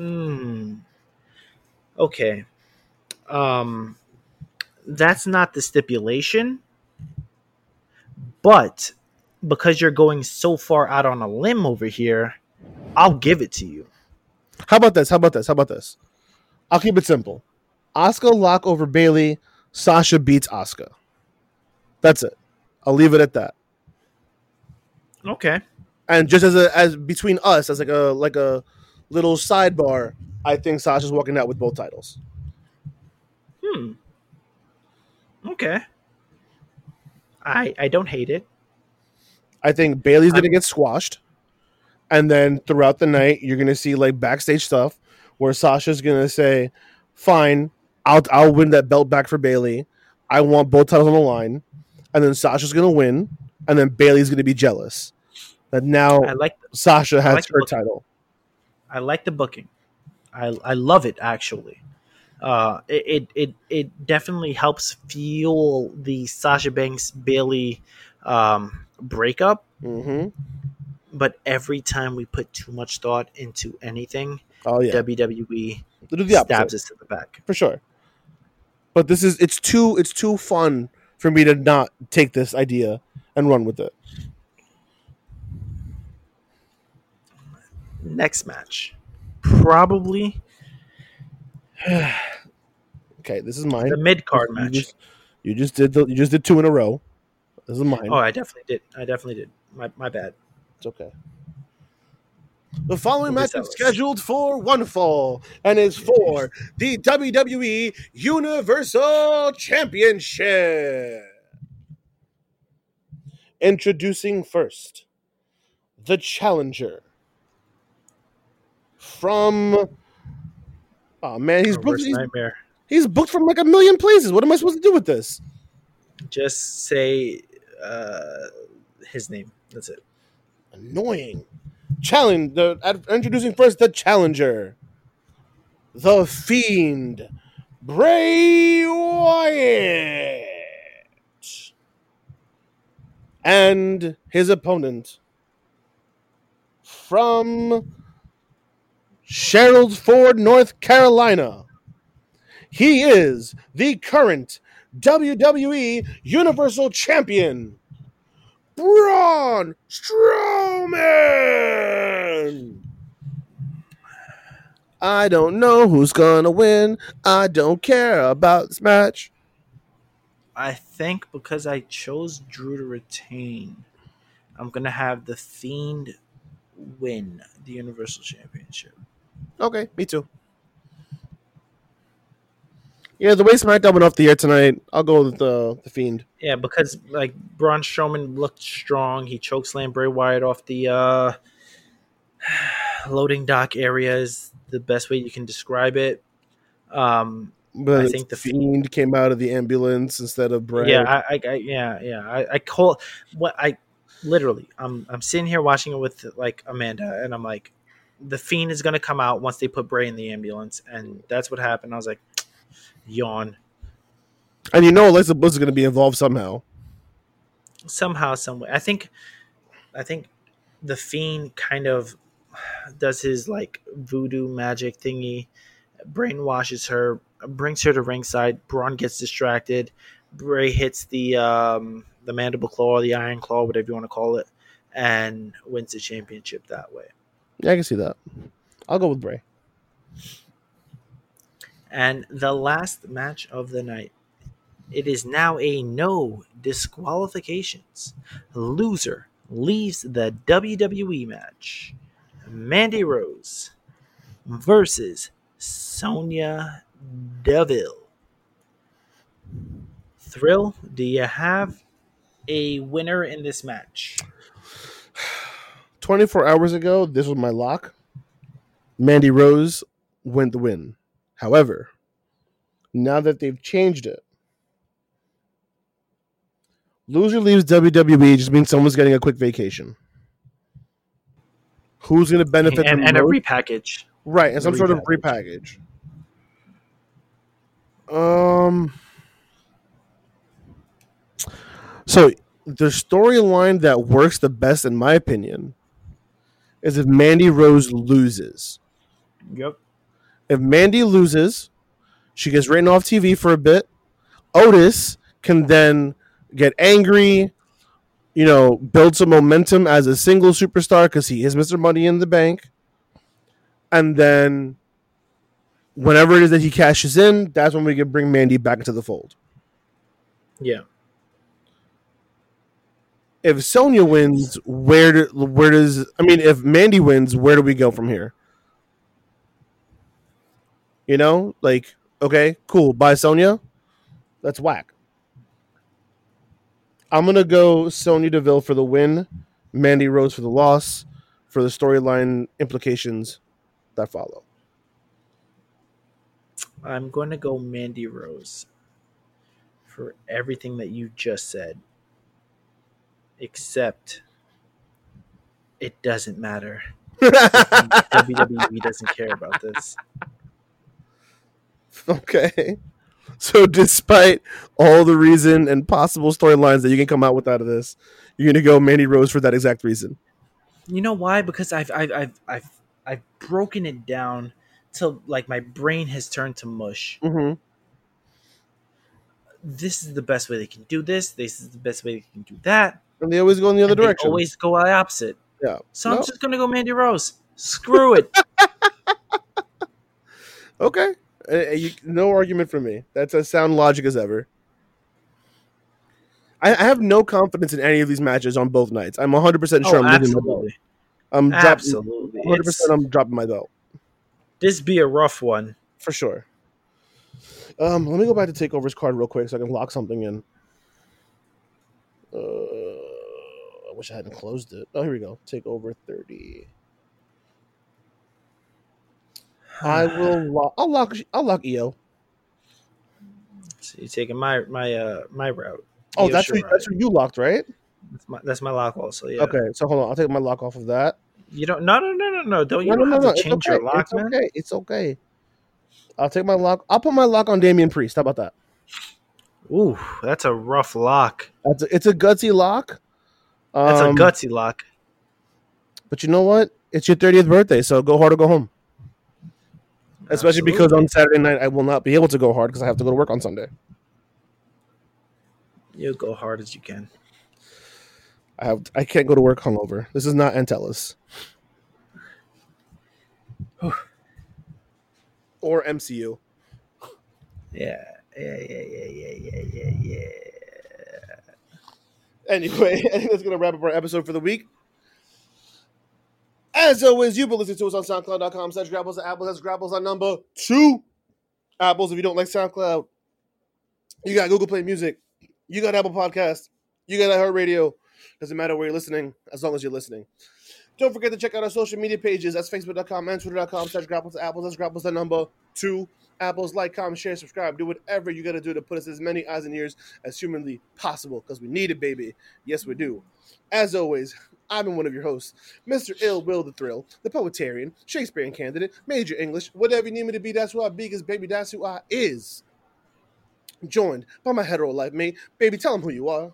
Mm. Okay. Um that's not the stipulation. But because you're going so far out on a limb over here, I'll give it to you. How about this? How about this? How about this? I'll keep it simple. Asuka lock over Bayley. Sasha beats Asuka. That's it. I'll leave it at that. Okay. And just as a as between us, as like a like a little sidebar, I think Sasha's walking out with both titles. Hmm. Okay. I I don't hate it. I think Bayley's gonna get squashed, And then throughout the night, you're gonna see like backstage stuff where Sasha's gonna say, "Fine, I'll I'll win that belt back for Bayley. I want both titles on the line." And then Sasha's gonna win, and then Bayley's gonna be jealous that now I like Sasha has like her title. I like the booking. I I love it actually. Uh, it, it it it definitely helps fuel the Sasha Banks Bayley um, breakup. hmm But every time we put too much thought into anything, Oh yeah, WWE they do the opposite. stabs us to the back. for sure. But this is it's too it's too fun for me to not take this idea and run with it. Next match, probably Okay, this is mine. the mid card match. just, you just did the, you just did two in a row. This is mine. Oh, I definitely did. I definitely did. My my bad. It's okay. The following match is is scheduled for one fall and is for the WWE Universal Championship. Introducing first the challenger from. Oh man, he's booked. He's, nightmare. he's booked from like a million places. What am I supposed to do with this? Just say uh, his name. That's it. annoying. Challenge the introducing first the challenger, the fiend, Bray Wyatt, and his opponent from Sherrills Ford, North Carolina. He is the current WWE Universal Champion. Braun Strowman. I don't know who's gonna win. I don't care about this match. I think because I chose Drew to retain, I'm gonna have the Fiend win the Universal Championship. Okay, me too. Yeah, the way SmackDown went off the air tonight, I'll go with the the Fiend. Yeah, because like Braun Strowman looked strong. He chokeslammed Bray Wyatt off the uh, loading dock area is the best way you can describe it. Um, But I think the Fiend came out of the ambulance instead of Bray. Yeah, I, I, I yeah, yeah. I, I call what I literally. I'm, I'm sitting here watching it with like Amanda, and I'm like, the fiend is gonna come out once they put Bray in the ambulance, and that's what happened. I was like, yawn. and you know Alexa Bliss is going to be involved somehow. Somehow, some way. I think, I think, the fiend kind of does his like voodoo magic thingy, brainwashes her, brings her to ringside. Braun gets distracted. Bray hits the um, the mandible claw, the iron claw, whatever you want to call it, and wins the championship that way. Yeah, I can see that. I'll go with Bray. And the last match of the night. It is now a no disqualifications. Loser leaves the WWE match. Mandy Rose versus Sonya Deville. Thrill, do you have a winner in this match? 24 hours ago, this was my lock. Mandy Rose went the win. However, now that they've changed it, loser leaves WWE just means someone's getting a quick vacation. Who's going to benefit And, and a repackage. right, and some sort of repackage. Um. So the storyline that works the best, in my opinion, is if Mandy Rose loses. Yep. If Mandy loses, she gets written off TV for a bit. Otis can then get angry, you know, build some momentum as a single superstar because he is Mr. Money in the Bank. And then whenever it is that he cashes in, that's when we can bring Mandy back into the fold. Yeah. If Sonya wins, where do, where does I mean if Mandy wins, where do we go from here? You know, like okay, cool, bye Sonya. That's whack. I'm gonna go Sonya Deville for the win, Mandy Rose for the loss. for the storyline implications that follow. I'm going to go Mandy Rose for everything that you just said, except it doesn't matter. WWE doesn't care about this. Okay. So, despite all the reason and possible storylines that you can come out with out of this, you're going to go Mandy Rose for that exact reason. You know why? Because I've I've I've I've, I've broken it down till like my brain has turned to mush. Mm-hmm. This is the best way they can do this. This is the best way they can do that. And they always go in the other And they direction. always go the opposite. yeah. So No. I'm just gonna go Mandy Rose. Screw it. Okay. Uh, uh, you, no argument from me. That's as sound logic as ever. I, I have no confidence in any of these matches on both nights. I'm 100 percent sure oh, I'm losing my belt. absolutely, I'm dropping, absolutely. 100 percent. I'm dropping my belt this be a rough one. for sure. Um, let me go back to Takeover's card real quick so I can lock something in. Uh, I wish I hadn't closed it. Oh, here we go. Takeover 30. I will lock. I'll lock. I'll lock Io. So you're taking my my uh my route. Oh, Io that's who, that's who you locked, right? That's my, that's my lock also. Yeah. Okay, so hold on. I'll take my lock off of that. You don't. No, no, no, no, no. Don't you no, no, don't no, have no. change okay. your lock, it's man. okay. It's okay. I'll take my lock. I'll put my lock on Damian Priest. How about that? Ooh, that's a rough lock. That's a, it's a gutsy lock. That's Um, a gutsy lock. But you know what? It's your 30th birthday, so go hard or go home. Especially because on Saturday night I will not be able to go hard because I have to go to work on Sunday. you go hard as you can. I have I can't go to work hungover. This is not Antelis. Or MCU. Yeah, yeah, yeah, yeah, yeah, yeah, yeah, yeah. Anyway, I think that's gonna wrap up our episode for the week. As always, you've been listening to us on SoundCloud.com slash Grapples and Apples. That's Grapples on number two. Apples, if you don't like SoundCloud, you got Google Play Music, you got Apple Podcast, you got iHeartRadio. Doesn't matter where you're listening, as long as you're listening. Don't forget to check out our social media pages. That's Facebook.com and Twitter.com slash Grapples Apples. That's Grapples the number two. Apples, like, comment, share, subscribe. Do whatever you got to do to put us as many eyes and ears as humanly possible because we need it, baby. Yes, we do. As always, I've been one of your hosts, Mr. Ill Will the Thrill, the Poetarian, Shakespearean candidate, Major English, whatever you need me to be, that's who I be, because baby, that's who I is. Joined by my hetero life mate. Baby, tell them who you are.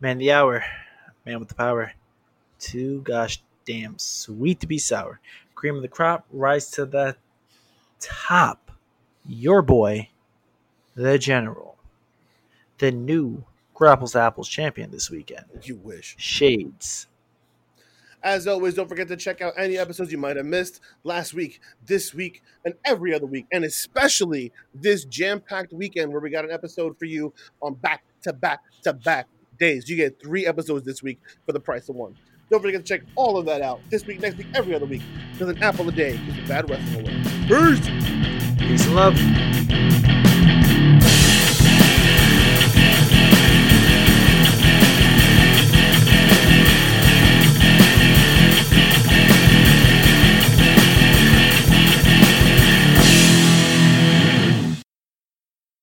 Man, the hour, man with the power. Too gosh damn sweet to be sour. Cream of the crop, rise to the top. Your boy, the general, the new Grapples Apples champion this weekend. You wish. Shades. As always, don't forget to check out any episodes you might have missed last week, this week, and every other week, and especially this jam packed weekend where we got an episode for you on back to back to back days. You get three episodes this week for the price of one. Don't forget to check all of that out this week, next week, every other week, because an apple a day is a bad wrestling away. Peace! Peace and love.